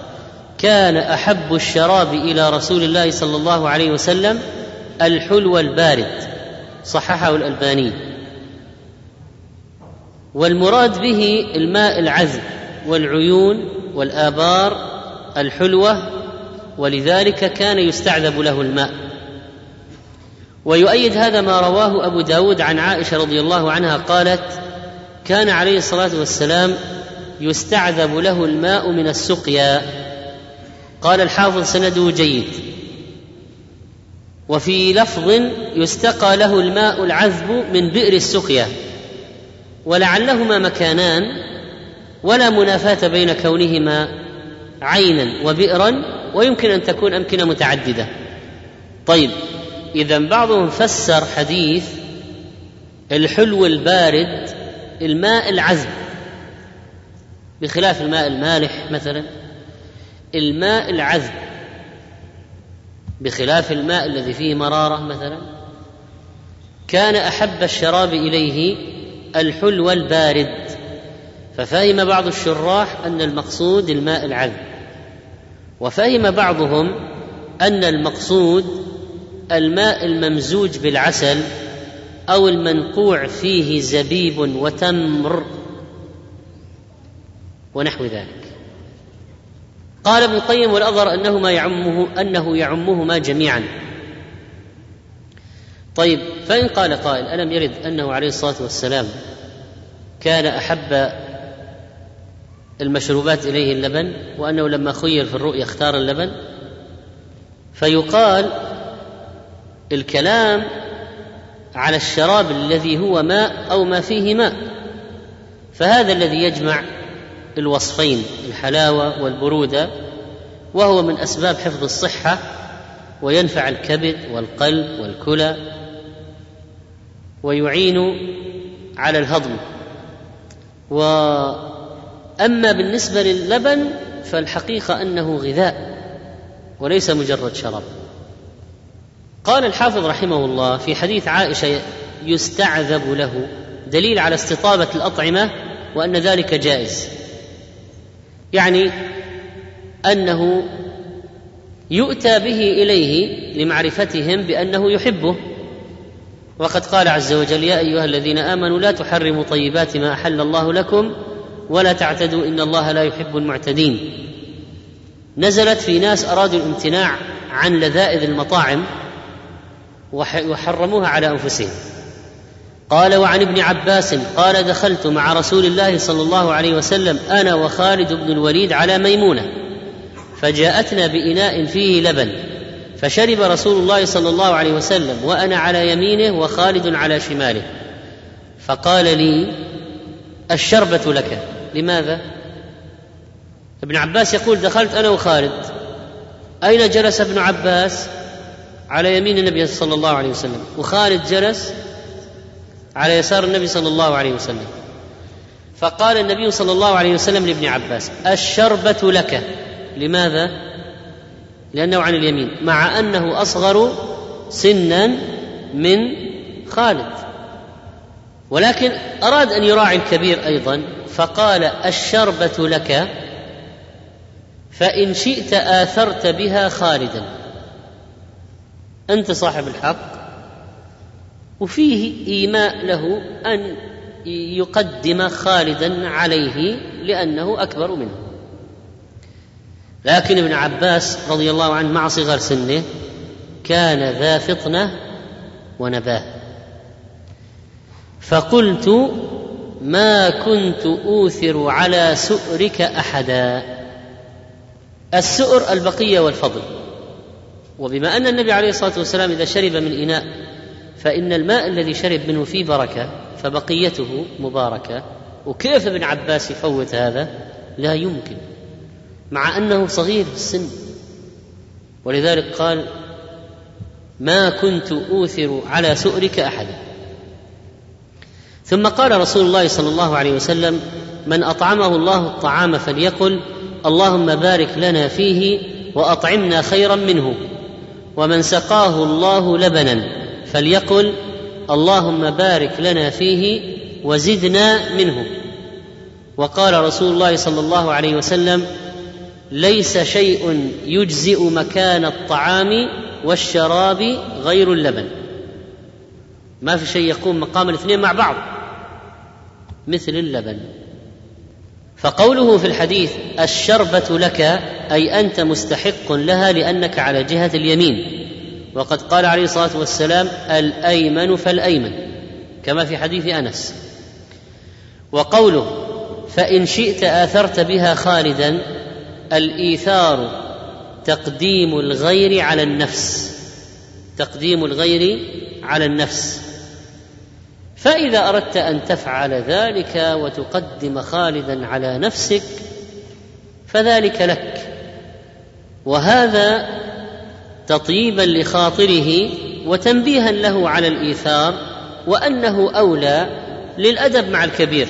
[SPEAKER 2] كان أحب الشراب إلى رسول الله صلى الله عليه وسلم الحلو البارد صححه الألباني. والمراد به الماء العذب والعيون والآبار الحلوة ولذلك كان يستعذب له الماء. ويؤيد هذا ما رواه أبو داود عن عائشة رضي الله عنها قالت كان عليه الصلاة والسلام يستعذب له الماء من السقيا. قال الحافظ سنده جيد. وفي لفظ يستقى له الماء العذب من بئر السقيا. ولعلهما مكانان ولا منافاة بين كونهما عينا وبئرا ويمكن أن تكون أمكنة متعددة. طيب إذا بعضهم فسر حديث الحلو البارد الماء العذب بخلاف الماء المالح مثلا الماء العذب بخلاف الماء الذي فيه مرارة مثلا كان أحب الشراب إليه الحلو البارد ففهم بعض الشراح أن المقصود الماء العذب. وفهم بعضهم أن المقصود الماء الممزوج بالعسل أو المنقوع فيه زبيب وتمر ونحو ذلك. قال ابن القيم والأظهر أنه ما يعمه أنه يعمهما جميعا. طيب فإن قال قائل ألم يرد أنه عليه الصلاة والسلام كان أحب المشروبات إليه اللبن وأنه لما خير في الرؤيا اختار اللبن؟ فيقال الكلام على الشراب الذي هو ماء أو ما فيه ماء. فهذا الذي يجمع الوصفين الحلاوة والبرودة وهو من أسباب حفظ الصحة وينفع الكبد والقلب والكلى. ويعين على الهضم. وأما بالنسبة للبن فالحقيقة أنه غذاء وليس مجرد شراب. قال الحافظ رحمه الله في حديث عائشة يستعذب له دليل على استطابة الأطعمة وأن ذلك جائز. يعني أنه يؤتى به إليه لمعرفتهم بأنه يحبه. وقد قال عز وجل يا أيها الذين آمنوا لا تحرموا طيبات ما أحل الله لكم ولا تعتدوا إن الله لا يحب المعتدين. نزلت في ناس أرادوا الامتناع عن لذائذ المطاعم وحرموها على أنفسهم. قال وعن ابن عباس قال دخلت مع رسول الله صلى الله عليه وسلم أنا وخالد بن الوليد على ميمونة فجاءتنا بإناء فيه لبن. فشرب رسول الله صلى الله عليه وسلم وأنا على يمينه وخالد على شماله. فقال لي الشربة لك. لماذا؟ ابن عباس يقول دخلت أنا وخالد. أين جلس ابن عباس؟ على يمين النبي صلى الله عليه وسلم. وخالد جلس على يسار النبي صلى الله عليه وسلم. فقال النبي صلى الله عليه وسلم لابن عباس الشربة لك. لماذا؟ لأنه عن اليمين مع أنه أصغر سنا من خالد. ولكن أراد أن يراعي الكبير أيضا فقال الشربة لك فإن شئت آثرت بها خالدا. أنت صاحب الحق وفيه إيماء له أن يقدم خالدا عليه لأنه أكبر منه. لكن ابن عباس رضي الله عنه مع صغر سنه كان ذا فطنة ونباه. فقلت ما كنت أوثر على سؤرك أحدا. السؤر البقية والفضل. وبما أن النبي عليه الصلاة والسلام إذا شرب من إناء فإن الماء الذي شرب منه فيه بركة فبقيته مباركة. وكيف ابن عباس يفوت هذا؟ لا يمكن. مع أنه صغير في السن. ولذلك قال ما كنت أوثر على سؤرك أحدا. ثم قال رسول الله صلى الله عليه وسلم من أطعمه الله الطعام فليقل اللهم بارك لنا فيه وأطعمنا خيرا منه. ومن سقاه الله لبنا فليقل اللهم بارك لنا فيه وزدنا منه. وقال رسول الله صلى الله عليه وسلم ليس شيء يجزئ مكان الطعام والشراب غير اللبن. ما في شيء يقوم مقام الاثنين مع بعض مثل اللبن. فقوله في الحديث الشربة لك أي أنت مستحق لها لأنك على جهة اليمين. وقد قال عليه الصلاة والسلام الأيمن فالأيمن كما في حديث أنس. وقوله فإن شئت آثرت بها خالدا الإيثار تقديم الغير على النفس. تقديم الغير على النفس. فإذا أردت أن تفعل ذلك وتقدم خالدا على نفسك فذلك لك. وهذا تطيبا لخاطره وتنبيها له على الإيثار وأنه أولى للأدب مع الكبير.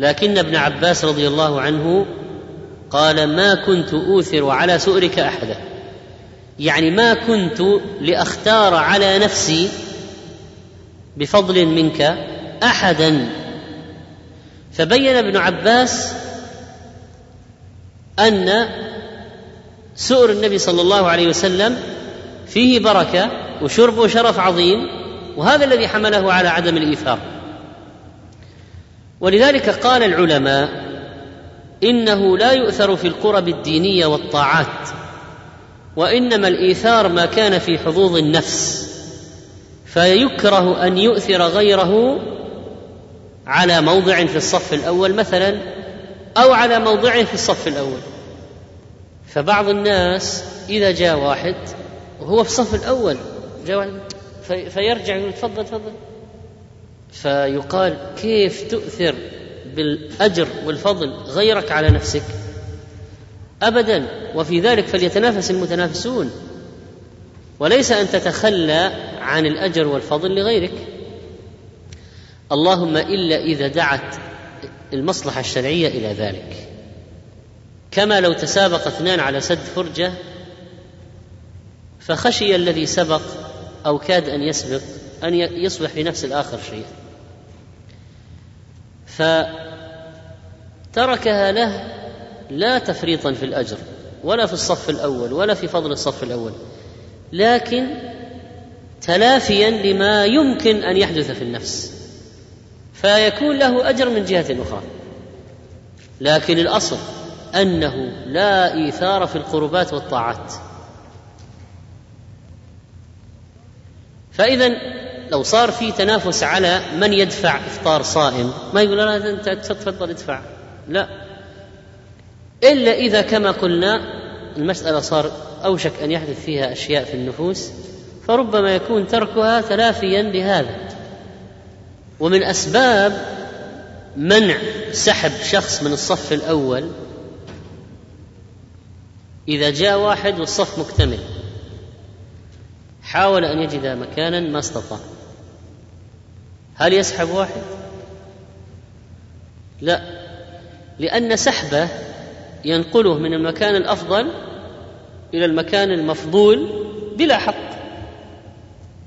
[SPEAKER 2] لكن ابن عباس رضي الله عنه قال ما كنت أوثر على سؤرك أحدا. يعني ما كنت لأختار على نفسي بفضل منك أحدا. فبين ابن عباس أن سؤر النبي صلى الله عليه وسلم فيه بركة وشربه شرف عظيم وهذا الذي حمله على عدم الإيثار. ولذلك قال العلماء إنه لا يؤثر في القرب الدينية والطاعات وإنما الإيثار ما كان في حظوظ النفس فيكره أن يؤثر غيره على موضع في الصف الأول مثلا أو على موضعه في الصف الأول. فبعض الناس إذا جاء واحد وهو في الصف الأول جاء واحد في فيرجع يقول تفضل تفضل. فيقال كيف تؤثر بالأجر والفضل غيرك على نفسك. ابدا وفي ذلك فليتنافس المتنافسون. وليس أن تتخلى عن الأجر والفضل لغيرك. اللهم إلا إذا دعت المصلحة الشرعية إلى ذلك. كما لو تسابق اثنان على سد فرجة فخشي الذي سبق أو كاد أن يسبق أن يصبح في نفس الآخر شيئا. فتركها له لا تفريطا في الأجر ولا في الصف الأول ولا في فضل الصف الأول لكن تلافيا لما يمكن أن يحدث في النفس فيكون له أجر من جهة أخرى. لكن الأصل أنه لا إيثار في القربات والطاعات. فاذا لو صار في تنافس على من يدفع إفطار صائم ما يقول لا أنت تفضل ادفع. لا. إلا إذا كما قلنا المسألة صار أوشك أن يحدث فيها أشياء في النفوس فربما يكون تركها تلافيا لهذا. ومن أسباب منع سحب شخص من الصف الأول إذا جاء واحد والصف مكتمل حاول أن يجد مكانا ما استطاع. هل يسحب واحد؟ لا. لأن سحبه ينقله من المكان الأفضل إلى المكان المفضول بلا حق.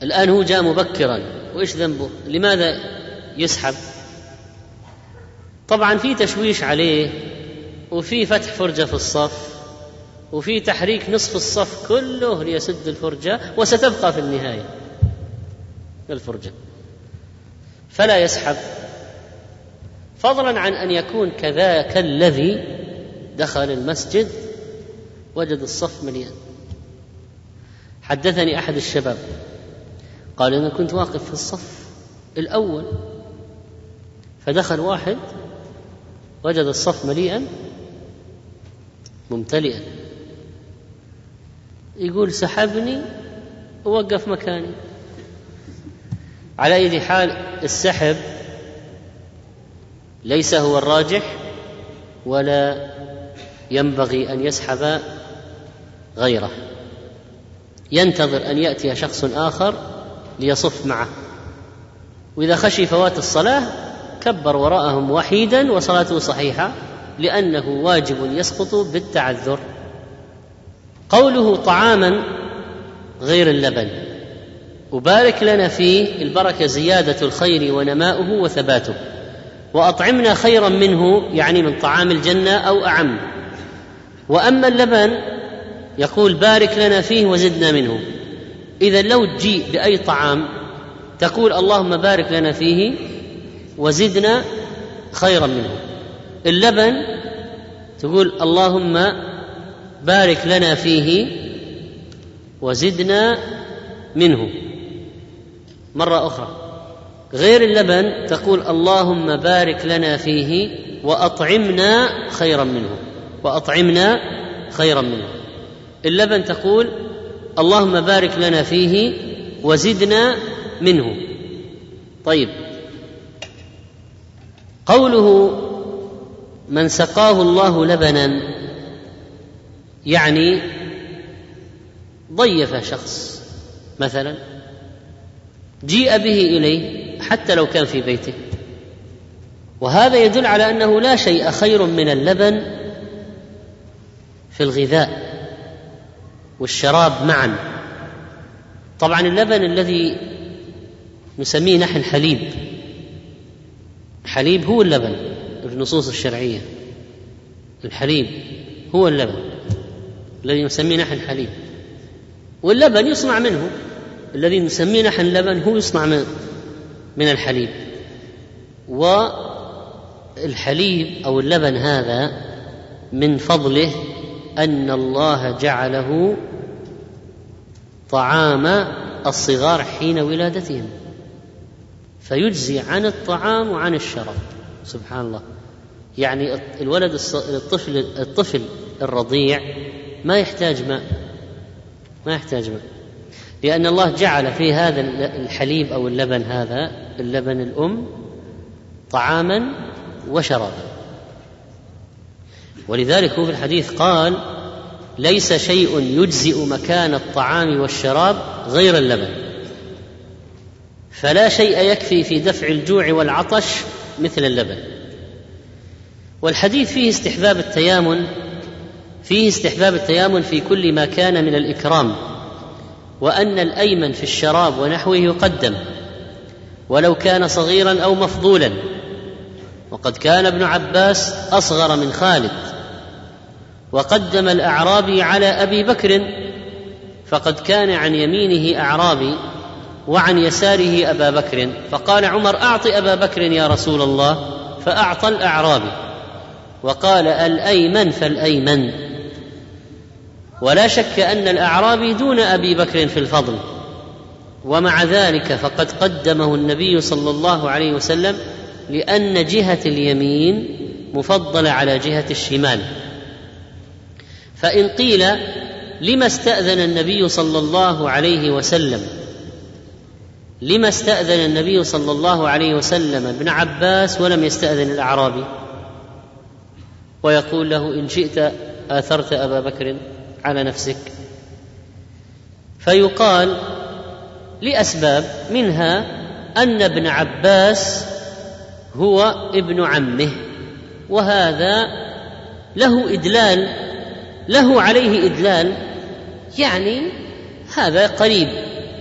[SPEAKER 2] الآن هو جاء مبكرا. وإيش ذنبه؟ لماذا يسحب؟ طبعا في تشويش عليه وفي فتح فرجة في الصف وفي تحريك نصف الصف كله ليسد الفرجة وستبقى في النهاية الفرجة. فلا يسحب. فضلا عن أن يكون كذاك الذي دخل المسجد وجد الصف مليان. حدثني أحد الشباب قال أنا كنت واقف في الصف الأول فدخل واحد وجد الصف مليئا ممتلئا. يقول سحبني ووقف مكاني. على أي حال السحب ليس هو الراجح ولا ينبغي أن يسحب غيره. ينتظر أن يأتي شخص آخر ليصف معه. وإذا خشي فوات الصلاة كبر وراءهم وحيدا وصلاته صحيحة لأنه واجب يسقط بالتعذر. قوله طعاما غير اللبن. وبارك لنا فيه البركة زيادة الخير ونماؤه وثباته. وأطعمنا خيرا منه يعني من طعام الجنة أو أعم. وأما اللبن يقول بارك لنا فيه وزدنا منه. إذا لو تجيء بأي طعام تقول اللهم بارك لنا فيه وزدنا خيرا منه. اللبن تقول اللهم بارك لنا فيه وزدنا منه. مرة أخرى. غير اللبن تقول اللهم بارك لنا فيه وأطعمنا خيرا منه. وأطعمنا خيرا منه. اللبن تقول اللهم بارك لنا فيه وزدنا منه. طيب. قوله من سقاه الله لبنا يعني ضيف شخص. مثلا جيء به إليه حتى لو كان في بيته. وهذا يدل على أنه لا شيء خير من اللبن في الغذاء والشراب معا. طبعا اللبن الذي نسميه نحن حليب حليب هو اللبن في النصوص الشرعية. الحليب هو اللبن الذي نسميه نحن حليب واللبن يصنع منه الذي نسميه نحن لبن هو يصنع من من الحليب. والحليب أو اللبن هذا من فضله أن الله جعله طعام الصغار حين ولادتهم. فيجزي عن الطعام وعن الشراب. سبحان الله. يعني الولد الطفل الطفل الرضيع ما يحتاج ماء. ما يحتاج ماء. لأن الله جعل في هذا الحليب أو اللبن هذا اللبن الأم طعاما وشرابا. ولذلك هو في الحديث قال ليس شيء يجزئ مكان الطعام والشراب غير اللبن. فلا شيء يكفي في دفع الجوع والعطش مثل اللبن. والحديث فيه استحباب التيامن فيه استحباب التيامن في كل ما كان من الإكرام. وأن الأيمن في الشراب ونحوه يقدم ولو كان صغيرا أو مفضولا. وقد كان ابن عباس أصغر من خالد. وقدم الأعرابي على أبي بكر فقد كان عن يمينه أعرابي وعن يساره أبا بكر. فقال عمر اعط أبا بكر يا رسول الله فأعطى الأعرابي. وقال الأيمن فالأيمن. ولا شك أن الأعرابي دون أبي بكر في الفضل. ومع ذلك فقد قدمه النبي صلى الله عليه وسلم لأن جهة اليمين مفضلة على جهة الشمال. فإن قيل لما استأذن النبي صلى الله عليه وسلم لما استأذن النبي صلى الله عليه وسلم ابن عباس ولم يستأذن الأعرابي؟ ويقول له إن شئت آثرت أبا بكر. على نفسك. فيقال لأسباب منها أن ابن عباس هو ابن عمه وهذا له إدلال له عليه إدلال. يعني هذا قريب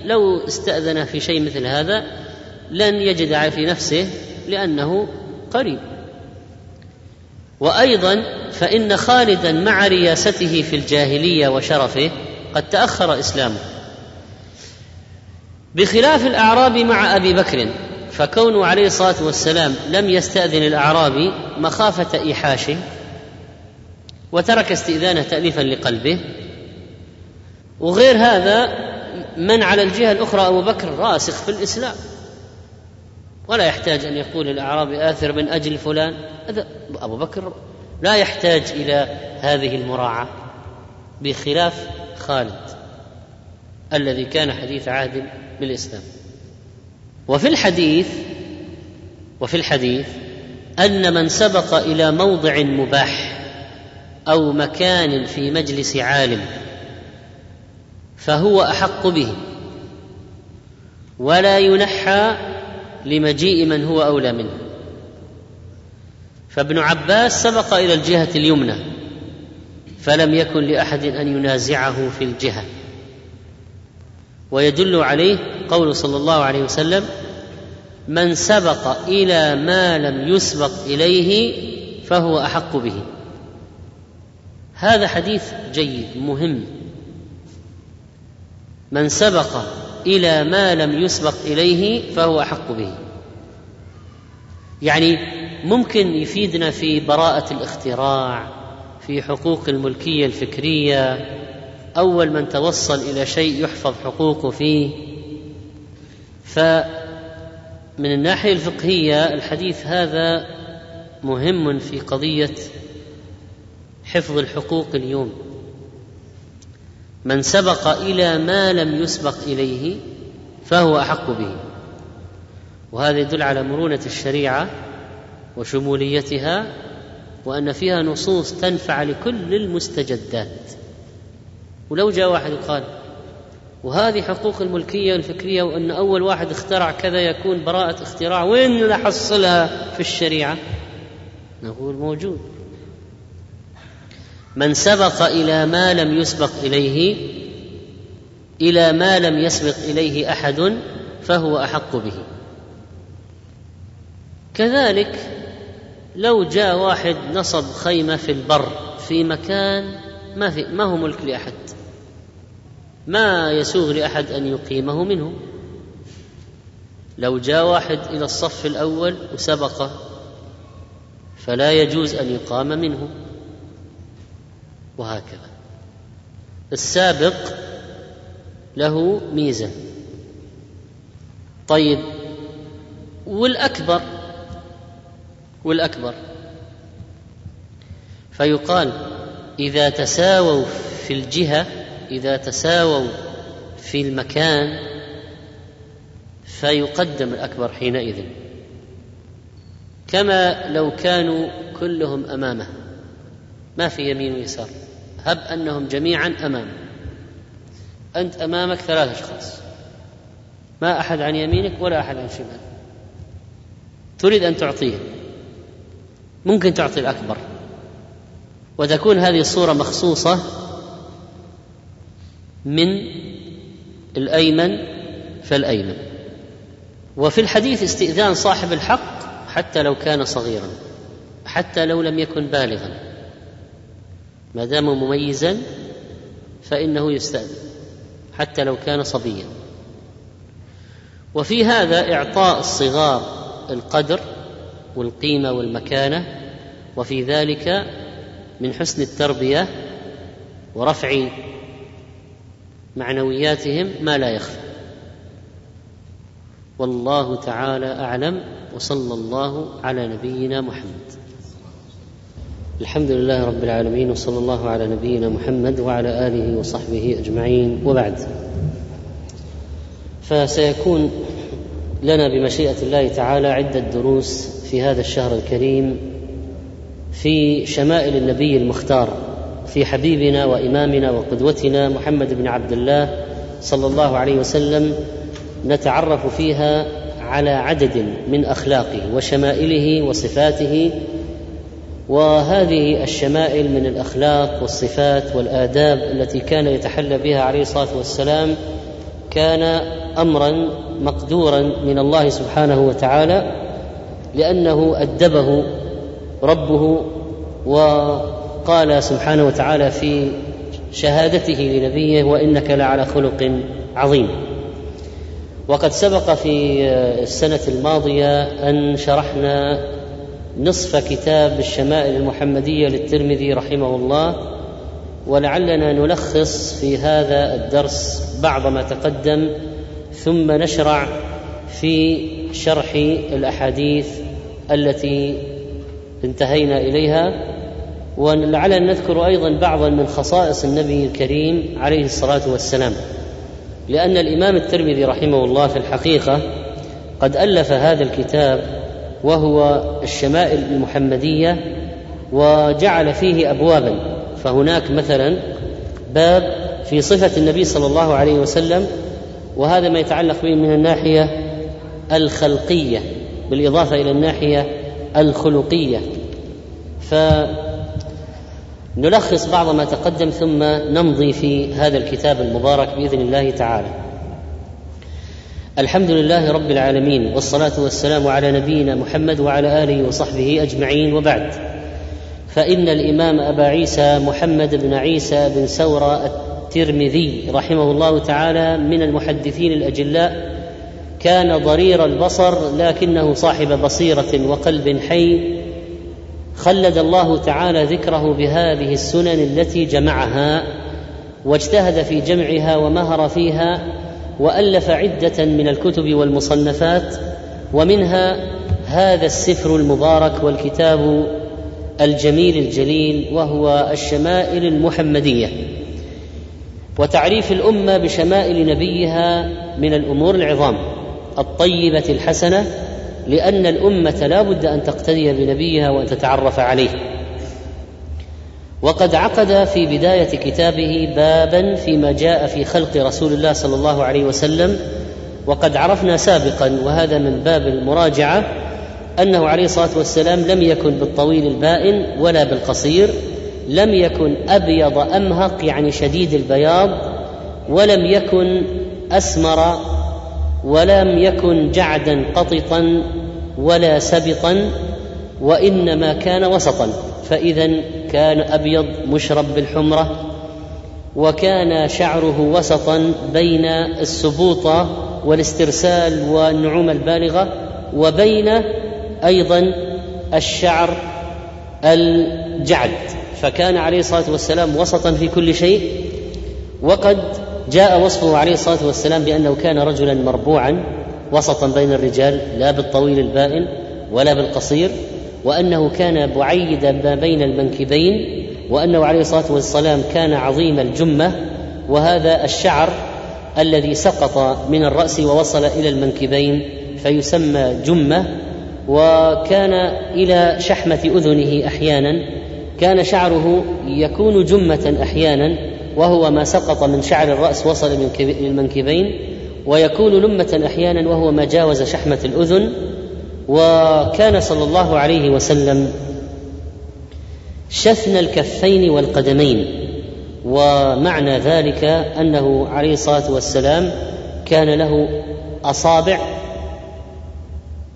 [SPEAKER 2] لو استأذن في شيء مثل هذا لن يجد في نفسه لأنه قريب. وأيضا فإن خالدا مع رياسته في الجاهلية وشرفه قد تأخر إسلامه. بخلاف الأعرابي مع أبي بكر فكونه عليه الصلاة والسلام لم يستأذن الأعرابي مخافة إيحاشه وترك استئذانه تاليفا لقلبه. وغير هذا من على الجهة الأخرى أبو بكر راسخ في الإسلام. ولا يحتاج أن يقول الأعرابي آثر من أجل فلان. هذا أبو بكر لا يحتاج إلى هذه المراعاة بخلاف خالد الذي كان حديث عهد بالإسلام. وفي الحديث وفي الحديث أن من سبق إلى موضع مباح أو مكان في مجلس عالم فهو أحق به ولا ينحى لمجيء من هو أولى منه. فابن عباس سبق إلى الجهة اليمنى فلم يكن لأحد أن ينازعه في الجهة. ويدل عليه قول صلى الله عليه وسلم من سبق إلى ما لم يسبق إليه فهو أحق به. هذا حديث جيد مهم. من سبق إلى ما لم يسبق إليه فهو أحق به. يعني ممكن يفيدنا في براءة الاختراع في حقوق الملكية الفكرية. أول من توصل إلى شيء يحفظ حقوقه فيه. فمن الناحية الفقهية الحديث هذا مهم في قضية حفظ الحقوق اليوم. من سبق إلى ما لم يسبق إليه فهو أحق به. وهذا يدل على مرونة الشريعة وشموليتها وأن فيها نصوص تنفع لكل المستجدات. ولو جاء واحد وقال وهذه حقوق الملكية الفكرية وأن أول واحد اخترع كذا يكون براءة اختراع وين نحصلها في الشريعة؟ نقول موجود. من سبق إلى ما لم يسبق إليه إلى ما لم يسبق إليه أحد فهو أحق به. كذلك لو جاء واحد نصب خيمة في البر في مكان ما في ما هو ملك لأحد. ما يسوغ لأحد أن يقيمه منه. لو جاء واحد إلى الصف الأول وسبقه فلا يجوز أن يقام منه. وهكذا. السابق له ميزة. طيب والأكبر؟ والأكبر. فيقال إذا تساووا في الجهة إذا تساووا في المكان فيقدم الأكبر حينئذ. كما لو كانوا كلهم أمامه. ما في يمين ويسار. هب أنهم جميعا امامه أنت أمامك ثلاث أشخاص. ما أحد عن يمينك ولا أحد عن شمالك. تريد أن تعطيه ممكن تعطي الأكبر. وتكون هذه الصورة مخصوصة من الأيمن فالأيمن. وفي الحديث استئذان صاحب الحق حتى لو كان صغيرا حتى لو لم يكن بالغا. ما دام مميزا فإنه يستأذن حتى لو كان صبيا. وفي هذا إعطاء الصغار القدر والقيمة والمكانة وفي ذلك من حسن التربية ورفع معنوياتهم ما لا يخفى. والله تعالى أعلم وصلى الله على نبينا محمد. الحمد لله رب العالمين وصلى الله على نبينا محمد وعلى آله وصحبه أجمعين. وبعد فسيكون لنا بمشيئة الله تعالى عدة دروس في هذا الشهر الكريم في شمائل النبي المختار في حبيبنا وإمامنا وقدوتنا محمد بن عبد الله صلى الله عليه وسلم نتعرف فيها على عدد من أخلاقه وشمائله وصفاته وهذه الشمائل من الأخلاق والصفات والآداب التي كان يتحلى بها عليه الصلاة والسلام كان امرا مقدورا من الله سبحانه وتعالى لأنه أدبه ربه وقال سبحانه وتعالى في شهادته لنبيه وإنك لعلى خلق عظيم. وقد سبق في السنة الماضية أن شرحنا نصف كتاب الشمائل المحمدية للترمذي رحمه الله ولعلنا نلخص في هذا الدرس بعض ما تقدم ثم نشرع في شرح الأحاديث التي انتهينا إليها ولعلنا نذكر أيضا بعضا من خصائص النبي الكريم عليه الصلاة والسلام. لأن الإمام الترمذي رحمه الله في الحقيقة قد ألف هذا الكتاب وهو الشمائل المحمدية وجعل فيه ابوابا. فهناك مثلا باب في صفة النبي صلى الله عليه وسلم وهذا ما يتعلق به من الناحية الخلقية. بالإضافة إلى الناحية الخلقية. فنلخص بعض ما تقدم ثم نمضي في هذا الكتاب المبارك بإذن الله تعالى. الحمد لله رب العالمين والصلاة والسلام على نبينا محمد وعلى آله وصحبه أجمعين وبعد. فإن الإمام أبا عيسى محمد بن عيسى بن سوره الترمذي رحمه الله تعالى من المحدثين الأجلاء كان ضرير البصر لكنه صاحب بصيرة وقلب حي. خلد الله تعالى ذكره بهذه السنن التي جمعها واجتهد في جمعها ومهر فيها وألف عدة من الكتب والمصنفات ومنها هذا السفر المبارك والكتاب الجميل الجليل وهو الشمائل المحمدية. وتعريف الأمة بشمائل نبيها من الأمور العظام. الطيبة الحسنة لأن الأمة لا بد أن تقتدي بنبيها وأن تتعرف عليه. وقد عقد في بداية كتابه بابا فيما جاء في خلق رسول الله صلى الله عليه وسلم وقد عرفنا سابقا وهذا من باب المراجعة أنه عليه الصلاة والسلام لم يكن بالطويل البائن ولا بالقصير لم يكن أبيض أمهق يعني شديد البياض ولم يكن أسمر ولم يكن جعدا قططا ولا سبطا وإنما كان وسطا فإذا كان أبيض مشرب بالحمرة وكان شعره وسطا بين السبوطه والاسترسال والنعومة البالغة وبين أيضا الشعر الجعد فكان عليه الصلاة والسلام وسطا في كل شيء وقد جاء وصفه عليه الصلاة والسلام بأنه كان رجلا مربوعا وسطا بين الرجال لا بالطويل البائن ولا بالقصير وأنه كان بعيد ما بين المنكبين وأنه عليه الصلاة والسلام كان عظيم الجمة وهذا الشعر الذي سقط من الرأس ووصل إلى المنكبين فيسمى جمة وكان إلى شحمة أذنه أحيانا كان شعره يكون جمة أحيانا وهو ما سقط من شعر الرأس وصل للمنكبين ويكون لمة أحيانا وهو ما جاوز شحمة الأذن وكان صلى الله عليه وسلم شثن الكفين والقدمين ومعنى ذلك أنه عليه الصلاة والسلام كان له أصابع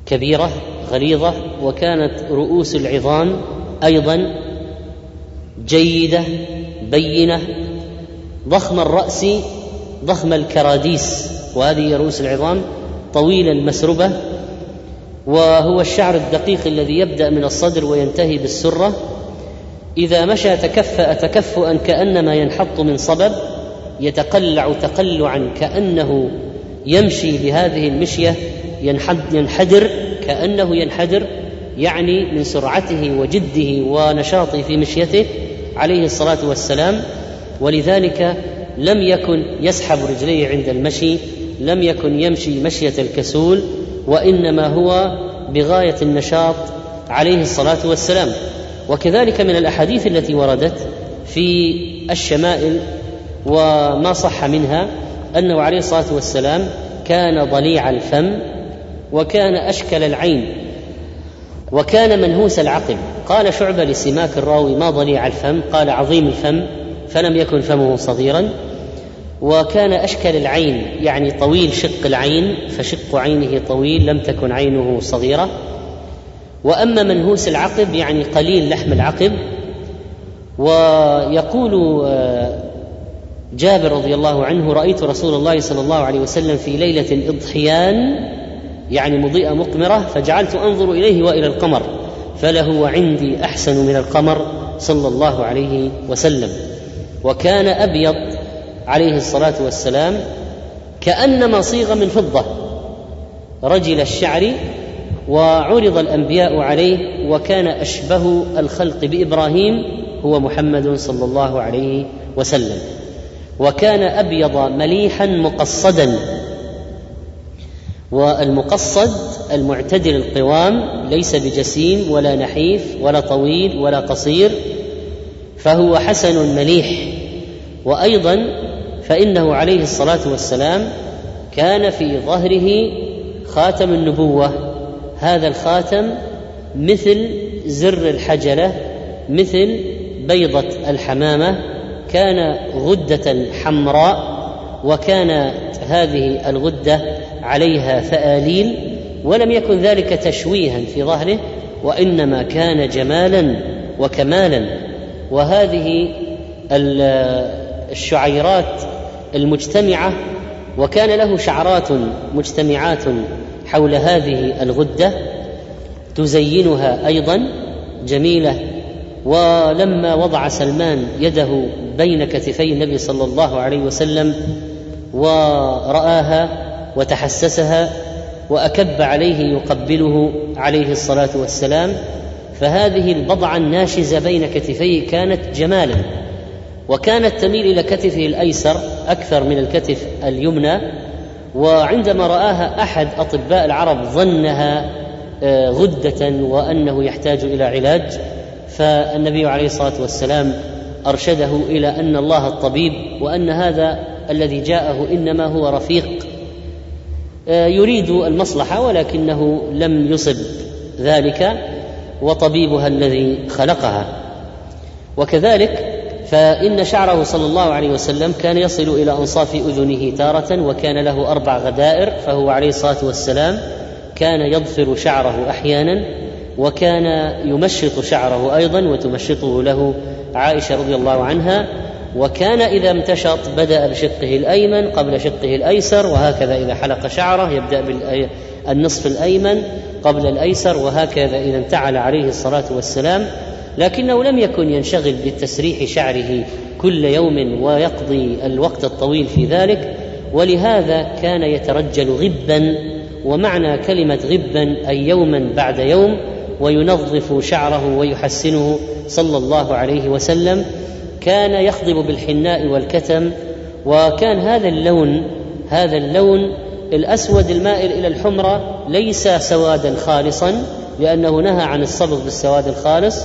[SPEAKER 2] كبيرة غليظة وكانت رؤوس العظام أيضا جيدة بينة ضخم الرأس ضخم الكراديس وهذه رؤوس العظام طويلا مسربه وهو الشعر الدقيق الذي يبدأ من الصدر وينتهي بالسرة. إذا مشى تكفأ تكفؤا كأنما ينحط من صبب يتقلع تقلعا كأنه يمشي بهذه المشية ينحدر كأنه ينحدر يعني من سرعته وجده ونشاطه في مشيته عليه الصلاة والسلام. ولذلك لم يكن يسحب رجليه عند المشي لم يكن يمشي مشية الكسول وإنما هو بغاية النشاط عليه الصلاة والسلام. وكذلك من الأحاديث التي وردت في الشمائل وما صح منها أنه عليه الصلاة والسلام كان ضليع الفم وكان أشكل العين وكان منهوس العقل. قال شعبة لسماك الراوي ما ضليع الفم؟ قال عظيم الفم. فلم يكن فمه صغيرا وكان أشكل العين يعني طويل شق العين فشق عينه طويل لم تكن عينه صغيرة. وأما منهوس العقب يعني قليل لحم العقب. ويقول آه، جابر رضي الله عنه رأيت رسول الله صلى الله عليه وسلم في ليلة اضحيان يعني مضيئة مقمرة فجعلت أنظر إليه وإلى القمر فله عندي أحسن من القمر صلى الله عليه وسلم. وكان أبيض عليه الصلاة والسلام كانما صيغ من فضة. رجل الشعر وعرض الأنبياء عليه وكان أشبه الخلق بإبراهيم هو محمد صلى الله عليه وسلم. وكان أبيض مليحا مقصدا. والمقصد المعتدل القوام ليس بجسيم ولا نحيف ولا طويل ولا قصير فهو حسن مليح. وأيضا فإنه عليه الصلاة والسلام كان في ظهره خاتم النبوة. هذا الخاتم مثل زر الحجلة مثل بيضة الحمامة. كان غدة حمراء وكانت هذه الغدة عليها فآليل ولم يكن ذلك تشويها في ظهره وإنما كان جمالا وكمالا. وهذه الشعيرات المجتمعة وكان له شعرات مجتمعات حول هذه الغدة تزينها أيضا جميلة. ولما وضع سلمان يده بين كتفي النبي صلى الله عليه وسلم ورآها وتحسسها وأكب عليه يقبله عليه الصلاة والسلام فهذه البضعة الناشزة بين كتفيه كانت جمالا وكانت تميل إلى كتفه الأيسر أكثر من الكتف اليمنى وعندما رآها أحد أطباء العرب ظنها آه، غدة وأنه يحتاج إلى علاج فالنبي عليه الصلاة والسلام أرشده إلى أن الله الطبيب وأن هذا الذي جاءه إنما هو رفيق آه، يريد المصلحة ولكنه لم يصب ذلك. وطبيبها الذي خلقها. وكذلك فإن شعره صلى الله عليه وسلم كان يصل إلى أنصاف أذنه تارة وكان له أربع غدائر فهو عليه الصلاة والسلام كان يضفر شعره أحيانا وكان يمشط شعره أيضا وتمشطه له عائشة رضي الله عنها وكان إذا امتشط بدأ بشقه الأيمن قبل شقه الأيسر وهكذا إذا حلق شعره يبدأ بالنصف الأيمن قبل الأيسر وهكذا إذا انتعل عليه الصلاة والسلام لكنه لم يكن ينشغل بتسريح شعره كل يوم ويقضي الوقت الطويل في ذلك ولهذا كان يترجل غبا ومعنى كلمة غبا أي يوما بعد يوم وينظف شعره ويحسنه صلى الله عليه وسلم كان يخضب بالحناء والكتم وكان هذا اللون هذا اللون الأسود المائل إلى الحمرة ليس سوادا خالصا لأنه نهى عن الصبغ بالسواد الخالص.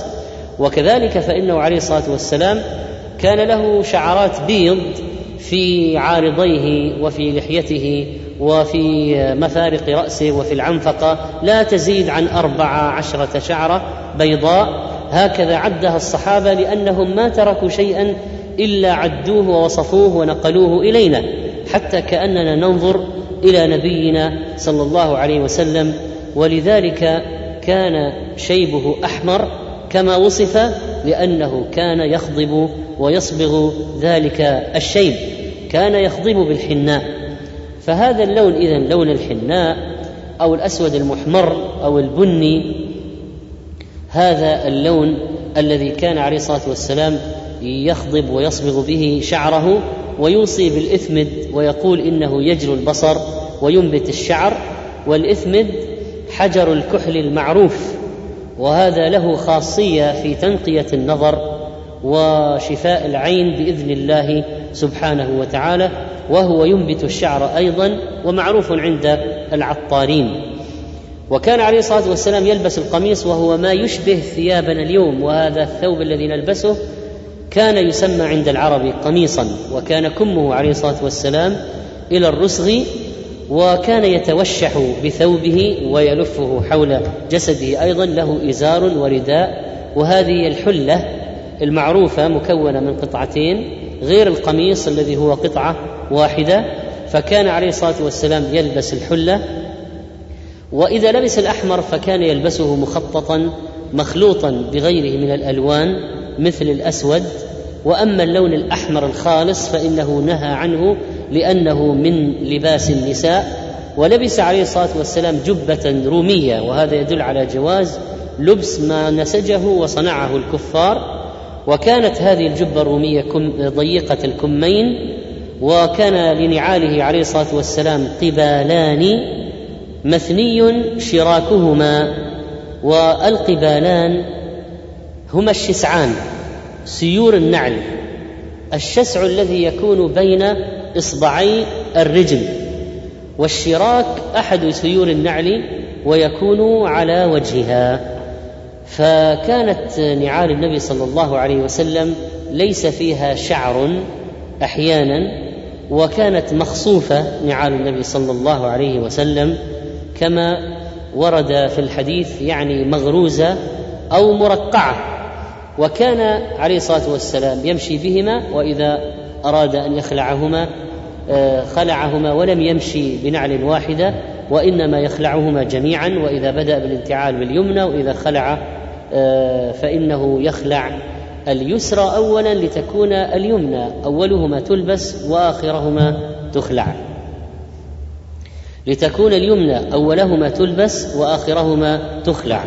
[SPEAKER 2] وكذلك فإنه عليه الصلاة والسلام كان له شعرات بيض في عارضيه وفي لحيته وفي مفارق رأسه وفي العنفقة لا تزيد عن أربع عشرة شعرة بيضاء. هكذا عدها الصحابة لأنهم ما تركوا شيئا إلا عدوه ووصفوه ونقلوه إلينا حتى كأننا ننظر إلى نبينا صلى الله عليه وسلم ولذلك كان شيبه أحمر كما وصف لأنه كان يخضب ويصبغ ذلك الشيب كان يخضب بالحناء. فهذا اللون اذا لون الحناء أو الأسود المحمر أو البني هذا اللون الذي كان عليه الصلاة والسلام يخضب ويصبغ به شعره ويوصي بالإثمد ويقول إنه يجلو البصر وينبت الشعر والإثمد حجر الكحل المعروف وهذا له خاصية في تنقية النظر وشفاء العين بإذن الله سبحانه وتعالى وهو ينبت الشعر أيضا ومعروف عند العطارين. وكان عليه الصلاة والسلام يلبس القميص وهو ما يشبه ثيابنا اليوم وهذا الثوب الذي نلبسه كان يسمى عند العرب قميصا وكان كمه عليه الصلاة والسلام إلى الرسغ وكان يتوشح بثوبه ويلفه حول جسده. أيضا له إزار ورداء وهذه الحلة المعروفة مكونة من قطعتين غير القميص الذي هو قطعة واحدة. فكان عليه الصلاة والسلام يلبس الحلة وإذا لبس الأحمر فكان يلبسه مخططا مخلوطا بغيره من الألوان. مثل الأسود وأما اللون الأحمر الخالص فإنه نهى عنه لأنه من لباس النساء ولبس عليه الصلاة والسلام جبة رومية وهذا يدل على جواز لبس ما نسجه وصنعه الكفار. وكانت هذه الجبة الرومية ضيقة الكمين وكان لنعاله عليه الصلاة والسلام قبالان مثني شراكهما والقبالان هما الشسعان سيور النعل الشسع الذي يكون بين إصبعي الرجل والشراك أحد سيور النعل ويكون على وجهها. فكانت نعال النبي صلى الله عليه وسلم ليس فيها شعر أحيانا وكانت مخصوفة نعال النبي صلى الله عليه وسلم كما ورد في الحديث يعني مغروزة أو مرقعة. وكان عليه الصلاة والسلام يمشي بهما وإذا أراد أن يخلعهما آه، خلعهما ولم يمشي بنعل واحدة وإنما يخلعهما جميعا وإذا بدأ بالانتعال باليمنى وإذا خلع آه، فإنه يخلع اليسرى اولا لتكون اليمنى. أولهما تلبس وآخرهما تخلع. لتكون اليمنى أولهما تلبس وآخرهما تخلع.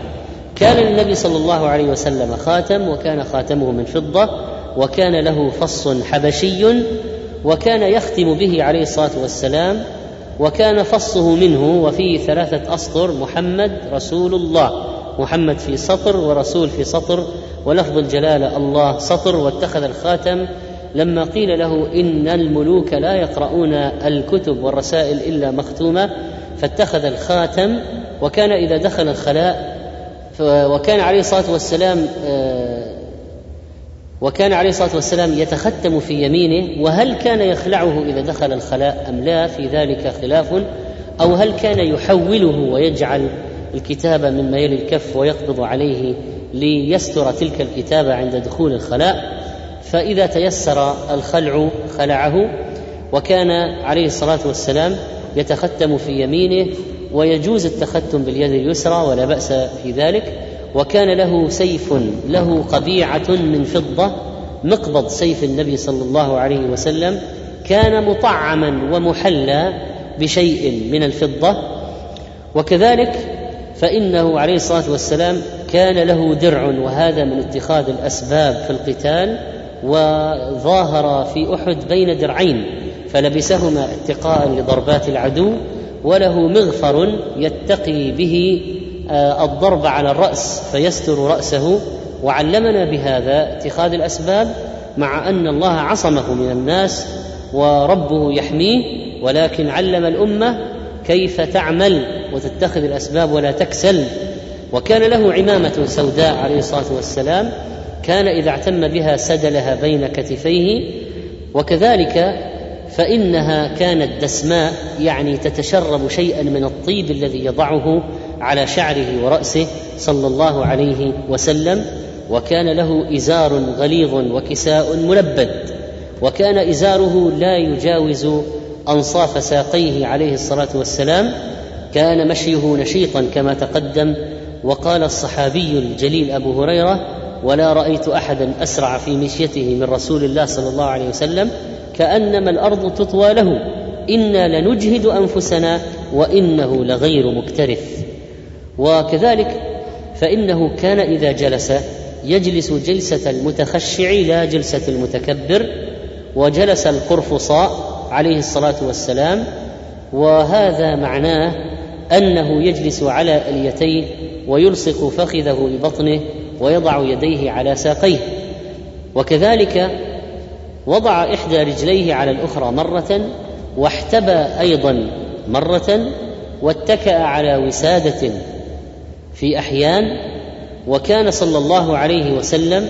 [SPEAKER 2] كان للنبي صلى الله عليه وسلم خاتم وكان خاتمه من فضة وكان له فص حبشي وكان يختم به عليه الصلاة والسلام وكان فصه منه وفيه ثلاثة أسطر محمد رسول الله. محمد في سطر ورسول في سطر ولفظ الجلاله الله سطر واتخذ الخاتم. لما قيل له إن الملوك لا يقرؤون الكتب والرسائل إلا مختومة فاتخذ الخاتم وكان إذا دخل الخلاء وكان عليه الصلاة والسلام آه، وكان عليه الصلاة والسلام يتختم في يمينه وهل كان يخلعه إذا دخل الخلاء أم لا؟ في ذلك خلاف أو هل كان يحوله ويجعل الكتابه من ميل الكف ويقبض عليه ليستر تلك الكتابه عند دخول الخلاء؟ فإذا تيسر الخلع خلعه وكان عليه الصلاة والسلام يتختم في يمينه ويجوز التختم باليد اليسرى ولا بأس في ذلك. وكان له سيف له قبيعة من فضة مقبض سيف النبي صلى الله عليه وسلم. كان مطعما ومحلى بشيء من الفضة. وكذلك فإنه عليه الصلاة والسلام كان له درع وهذا من اتخاذ الأسباب في القتال. وظاهر في أحد بين درعين فلبسهما اتقاء لضربات العدو. وله مغفر يتقي به آه، الضرب على الرأس فيستر رأسه. وعلمنا بهذا اتخاذ الأسباب مع أن الله عصمه من الناس وربه يحميه. ولكن علم الأمة كيف تعمل وتتخذ الأسباب ولا تكسل. وكان له عمامة سوداء عليه الصلاة والسلام كان إذا اعتم بها سدلها بين كتفيه. وكذلك فإنها كانت دسماء يعني تتشرب شيئا من الطيب الذي يضعه على شعره ورأسه صلى الله عليه وسلم وكان له إزار غليظ وكساء ملبد وكان إزاره لا يجاوز أنصاف ساقيه عليه الصلاة والسلام كان مشيه نشيطا كما تقدم وقال الصحابي الجليل أبو هريرة ولا رأيت احدا أسرع في مشيته من رسول الله صلى الله عليه وسلم كأنما الأرض تطوى له. إنا لنجهد أنفسنا وإنه لغير مكترث. وكذلك فإنه كان إذا جلس يجلس جلسة المتخشع لا جلسة المتكبر وجلس القرفصاء عليه الصلاة والسلام. وهذا معناه أنه يجلس على اليتين ويلصق فخذه ببطنه ويضع يديه على ساقيه. وكذلك وضع إحدى رجليه على الأخرى مرة واحتبى أيضا مرة واتكأ على وسادة في أحيان وكان صلى الله عليه وسلم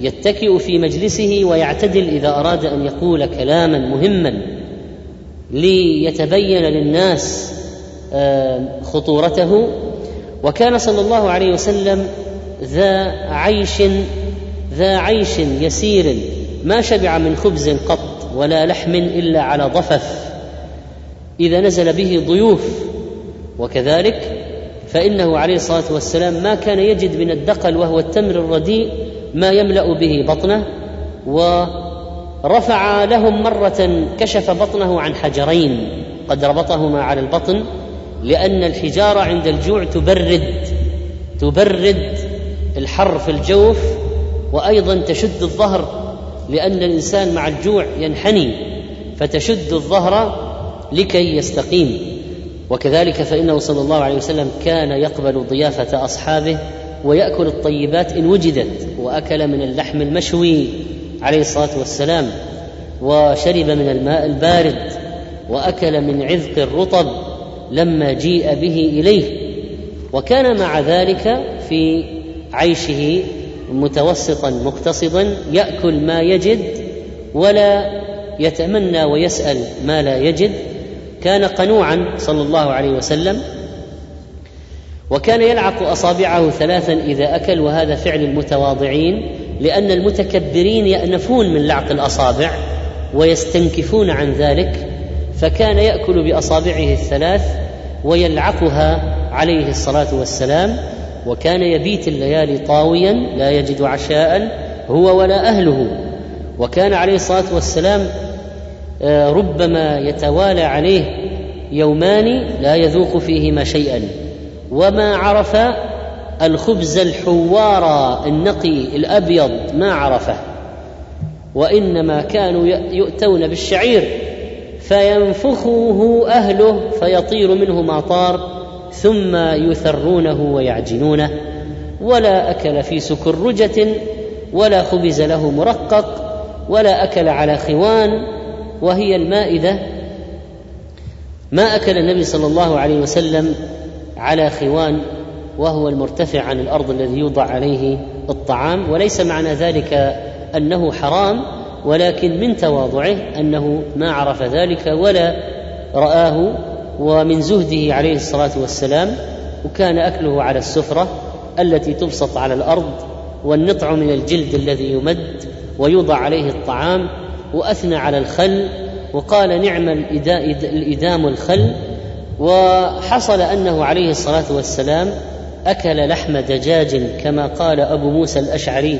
[SPEAKER 2] يتكئ في مجلسه ويعتدل إذا أراد أن يقول كلاما مهما ليتبين للناس خطورته. وكان صلى الله عليه وسلم ذا عيش ذا عيش يسير ما شبع من خبز قط ولا لحم إلا على ضفف. إذا نزل به ضيوف. وكذلك فإنه عليه الصلاة والسلام ما كان يجد من الدقل وهو التمر الرديء ما يملأ به بطنه ورفع لهم مرة كشف بطنه عن حجرين قد ربطهما على البطن لأن الحجارة عند الجوع تبرد تبرد الحر في الجوف وأيضا تشد الظهر لأن الإنسان مع الجوع ينحني فتشد الظهر لكي يستقيم. وكذلك فإنه صلى الله عليه وسلم كان يقبل ضيافة أصحابه ويأكل الطيبات إن وجدت وأكل من اللحم المشوي عليه الصلاة والسلام وشرب من الماء البارد وأكل من عذق الرطب لما جيء به إليه. وكان مع ذلك في عيشه متوسطا مقتصدا يأكل ما يجد ولا يتمنى ويسأل ما لا يجد. كان قنوعا صلى الله عليه وسلم وكان يلعق أصابعه ثلاثا إذا أكل وهذا فعل المتواضعين لأن المتكبرين يأنفون من لعق الأصابع ويستنكفون عن ذلك. فكان يأكل بأصابعه الثلاث ويلعقها عليه الصلاة والسلام. وكان يبيت الليالي طاويا لا يجد عشاء هو ولا أهله. وكان عليه الصلاة والسلام آه، ربما يتوالى عليه يومان لا يذوق فيهما شيئا. وما عرف الخبز الحوار النقي الأبيض ما عرفه. وإنما كانوا يؤتون بالشعير فينفخه أهله فيطير منه ما طار. ثم يثرونه ويعجنونه ولا أكل في سكرجة ولا خبز له مرقق ولا أكل على خوان وهي المائدة. ما أكل النبي صلى الله عليه وسلم على خوان وهو المرتفع عن الأرض الذي يوضع عليه الطعام. وليس معنى ذلك أنه حرام ولكن من تواضعه أنه ما عرف ذلك ولا رآه ومن زهده عليه الصلاة والسلام وكان أكله على السفرة التي تبسط على الأرض والنطع من الجلد الذي يمد ويوضع عليه الطعام وأثنى على الخل وقال نعم الإدام الخل وحصل أنه عليه الصلاة والسلام أكل لحم دجاج كما قال أبو موسى الأشعري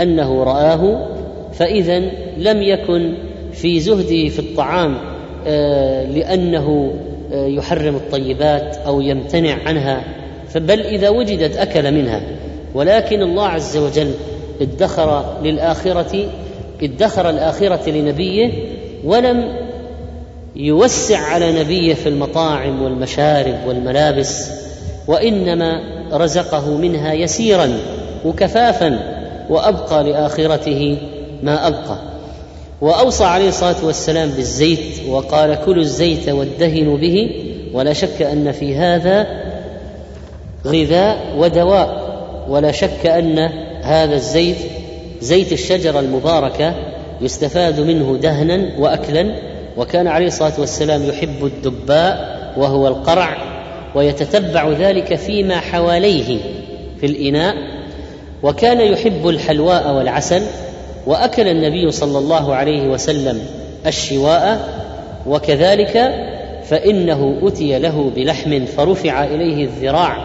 [SPEAKER 2] أنه رآه فإذا لم يكن في زهده في الطعام آه، لأنه آه، يحرم الطيبات أو يمتنع عنها بل إذا وجدت أكل منها. ولكن الله عز وجل ادخر للآخرة ادخر الآخرة لنبيه ولم يوسع على نبيه في المطاعم والمشارب والملابس وإنما رزقه منها يسيرا وكفافا وأبقى لآخرته ما أبقى. وأوصى عليه الصلاة والسلام بالزيت وقال كلوا الزيت وادهنوا به ولا شك أن في هذا غذاء ودواء ولا شك أن هذا الزيت زيت الشجرة المباركة يستفاد منه دهنا وأكلا وكان عليه الصلاة والسلام يحب الدباء وهو القرع ويتتبع ذلك فيما حواليه في الإناء وكان يحب الحلواء والعسل وأكل النبي صلى الله عليه وسلم الشواء وكذلك فإنه أتي له بلحم فرفع إليه الذراع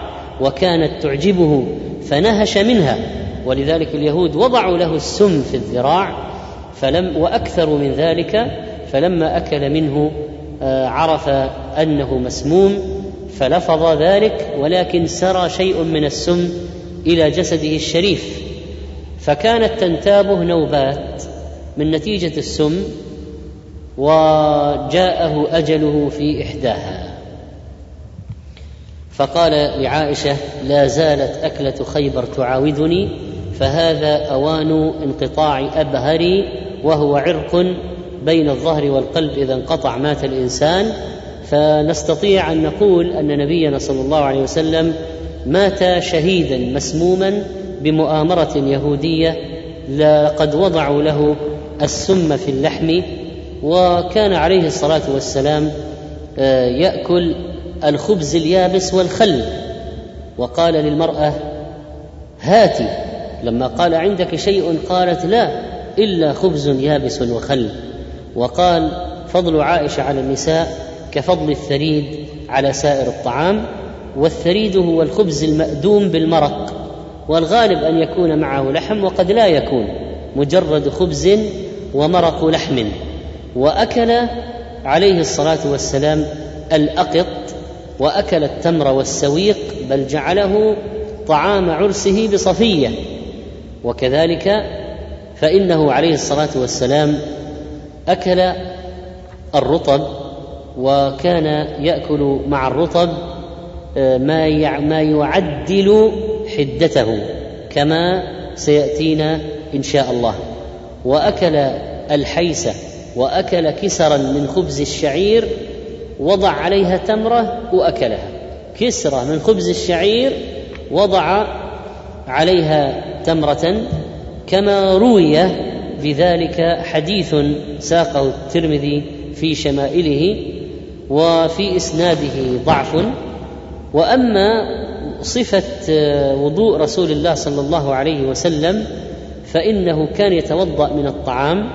[SPEAKER 2] وكانت تعجبه فنهش منها. ولذلك اليهود وضعوا له السم في الذراع فلم وأكثر من ذلك فلما أكل منه آه، عرف أنه مسموم فلفظ ذلك ولكن سرى شيء من السم إلى جسده الشريف. فكانت تنتابه نوبات من نتيجة السم وجاءه أجله في إحداها. فقال لعائشة لا زالت أكلة خيبر تعاودني فهذا أوان انقطاع أبهري وهو عرق بين الظهر والقلب إذا انقطع مات الإنسان. فنستطيع أن نقول أن نبينا صلى الله عليه وسلم مات شهيدا مسموما بمؤامرة يهودية لقد وضعوا له السم في اللحم وكان عليه الصلاة والسلام آه، يأكل الخبز اليابس والخل. وقال للمرأة هاتي لما قال عندك شيء قالت لا إلا خبز يابس وخل. وقال فضل عائشة على النساء كفضل الثريد على سائر الطعام والثريد هو الخبز المأدوم بالمرق. والغالب أن يكون معه لحم وقد لا يكون مجرد خبز ومرق لحم. وأكل عليه الصلاة والسلام الأقط وأكل التمر والسويق بل جعله طعام عرسه بصفية. وكذلك فإنه عليه الصلاة والسلام أكل الرطب وكان يأكل مع الرطب آه، ما ما يعدل حدته كما سيأتينا إن شاء الله. وأكل الحيسه وأكل كسرا من خبز الشعير وضع عليها تمرة وأكلها. كسرة من خبز الشعير وضع عليها تمرة كما روي بذلك حديث ساقه الترمذي في شمائله وفي إسناده ضعف. وأما صفة وضوء رسول الله صلى الله عليه وسلم فإنه كان يتوضأ من الطعام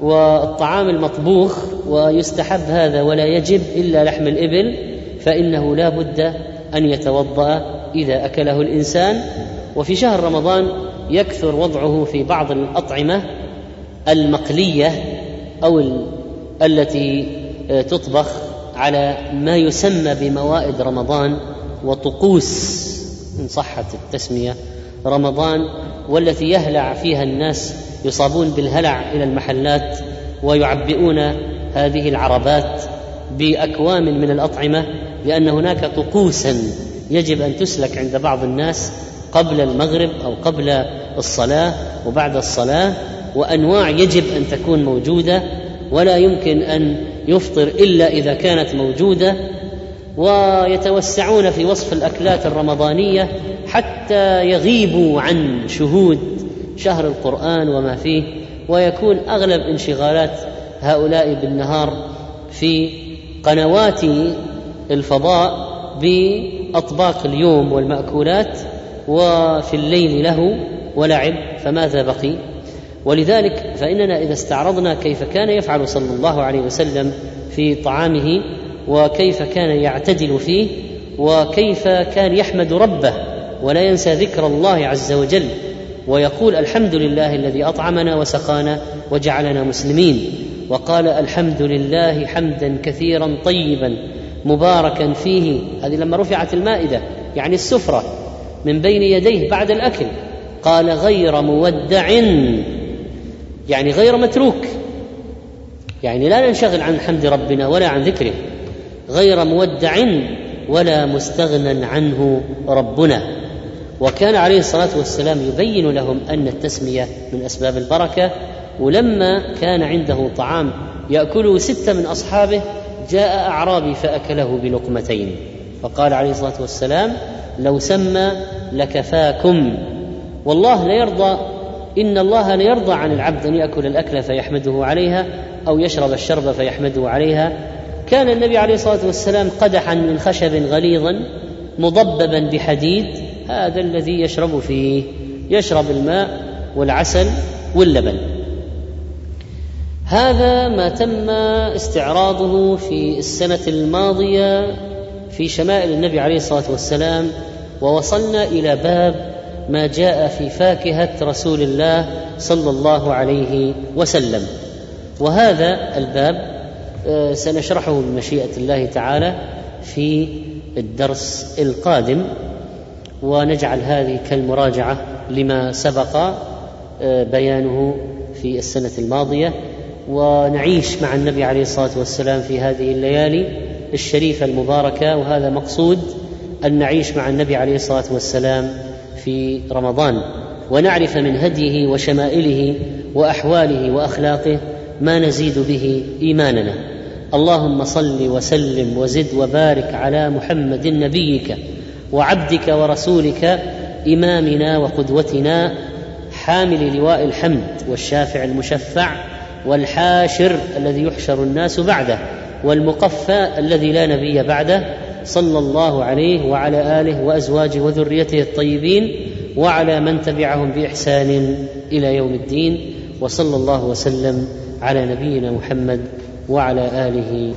[SPEAKER 2] والطعام المطبوخ ويستحب هذا ولا يجب إلا لحم الإبل فإنه لا بد أن يتوضأ إذا أكله الإنسان. وفي شهر رمضان يكثر وضعه في بعض الأطعمة المقلية أو التي تطبخ على ما يسمى بموائد رمضان. وطقوس إن صحت التسمية رمضان والتي يهلع فيها الناس يصابون بالهلع إلى المحلات ويعبئون هذه العربات بأكوام من الأطعمة لأن هناك طقوسا يجب أن تسلك عند بعض الناس قبل المغرب أو قبل الصلاة وبعد الصلاة وأنواع يجب أن تكون موجودة ولا يمكن أن يفطر إلا إذا كانت موجودة ويتوسعون في وصف الأكلات الرمضانية حتى يغيبوا عن شهود شهر القرآن وما فيه ويكون أغلب انشغالات هؤلاء بالنهار في قنوات الفضاء بأطباق اليوم والمأكولات وفي الليل له ولعب فماذا بقي؟ ولذلك فإننا إذا استعرضنا كيف كان يفعل صلى الله عليه وسلم في طعامه وكيف كان يعتدل فيه وكيف كان يحمد ربه ولا ينسى ذكر الله عز وجل ويقول الحمد لله الذي أطعمنا وسقانا وجعلنا مسلمين وقال الحمد لله حمدا كثيرا طيبا مباركا فيه. هذه لما رفعت المائدة يعني السفرة من بين يديه بعد الأكل قال غير مودع يعني غير متروك يعني لا ننشغل عن حمد ربنا ولا عن ذكره. غير مودع ولا مستغنى عنه ربنا. وكان عليه الصلاة والسلام يبين لهم أن التسمية من أسباب البركة ولما كان عنده طعام يأكله ستة من أصحابه جاء أعرابي فأكله بلقمتين. فقال عليه الصلاة والسلام لو سمى لكفاكم. والله لا يرضى إن الله لا يرضى عن العبد أن يأكل الأكل فيحمده عليها أو يشرب الشرب فيحمده عليها كان النبي عليه الصلاة والسلام قدحا من خشب غليظا مضببا بحديد هذا الذي يشرب فيه يشرب الماء والعسل واللبن. هذا ما تم استعراضه في السنة الماضية في شمائل النبي عليه الصلاة والسلام ووصلنا إلى باب ما جاء في فاكهة رسول الله صلى الله عليه وسلم. وهذا الباب سنشرحه بمشيئه الله تعالى في الدرس القادم ونجعل هذه كالمراجعة لما سبق آه، بيانه في السنة الماضية. ونعيش مع النبي عليه الصلاة والسلام في هذه الليالي الشريفة المباركة. وهذا مقصود أن نعيش مع النبي عليه الصلاة والسلام في رمضان. ونعرف من هديه وشمائله وأحواله وأخلاقه ما نزيد به إيماننا. اللهم صل وسلم وزد وبارك على محمد نبيك وعبدك ورسولك إمامنا وقدوتنا حامل لواء الحمد والشافع المشفع والحاشر الذي يحشر الناس بعده والمقفى الذي لا نبي بعده صلى الله عليه وعلى آله وأزواجه وذريته الطيبين وعلى من تبعهم بإحسان إلى يوم الدين وصلى الله وسلم على نبينا محمد وعلى آله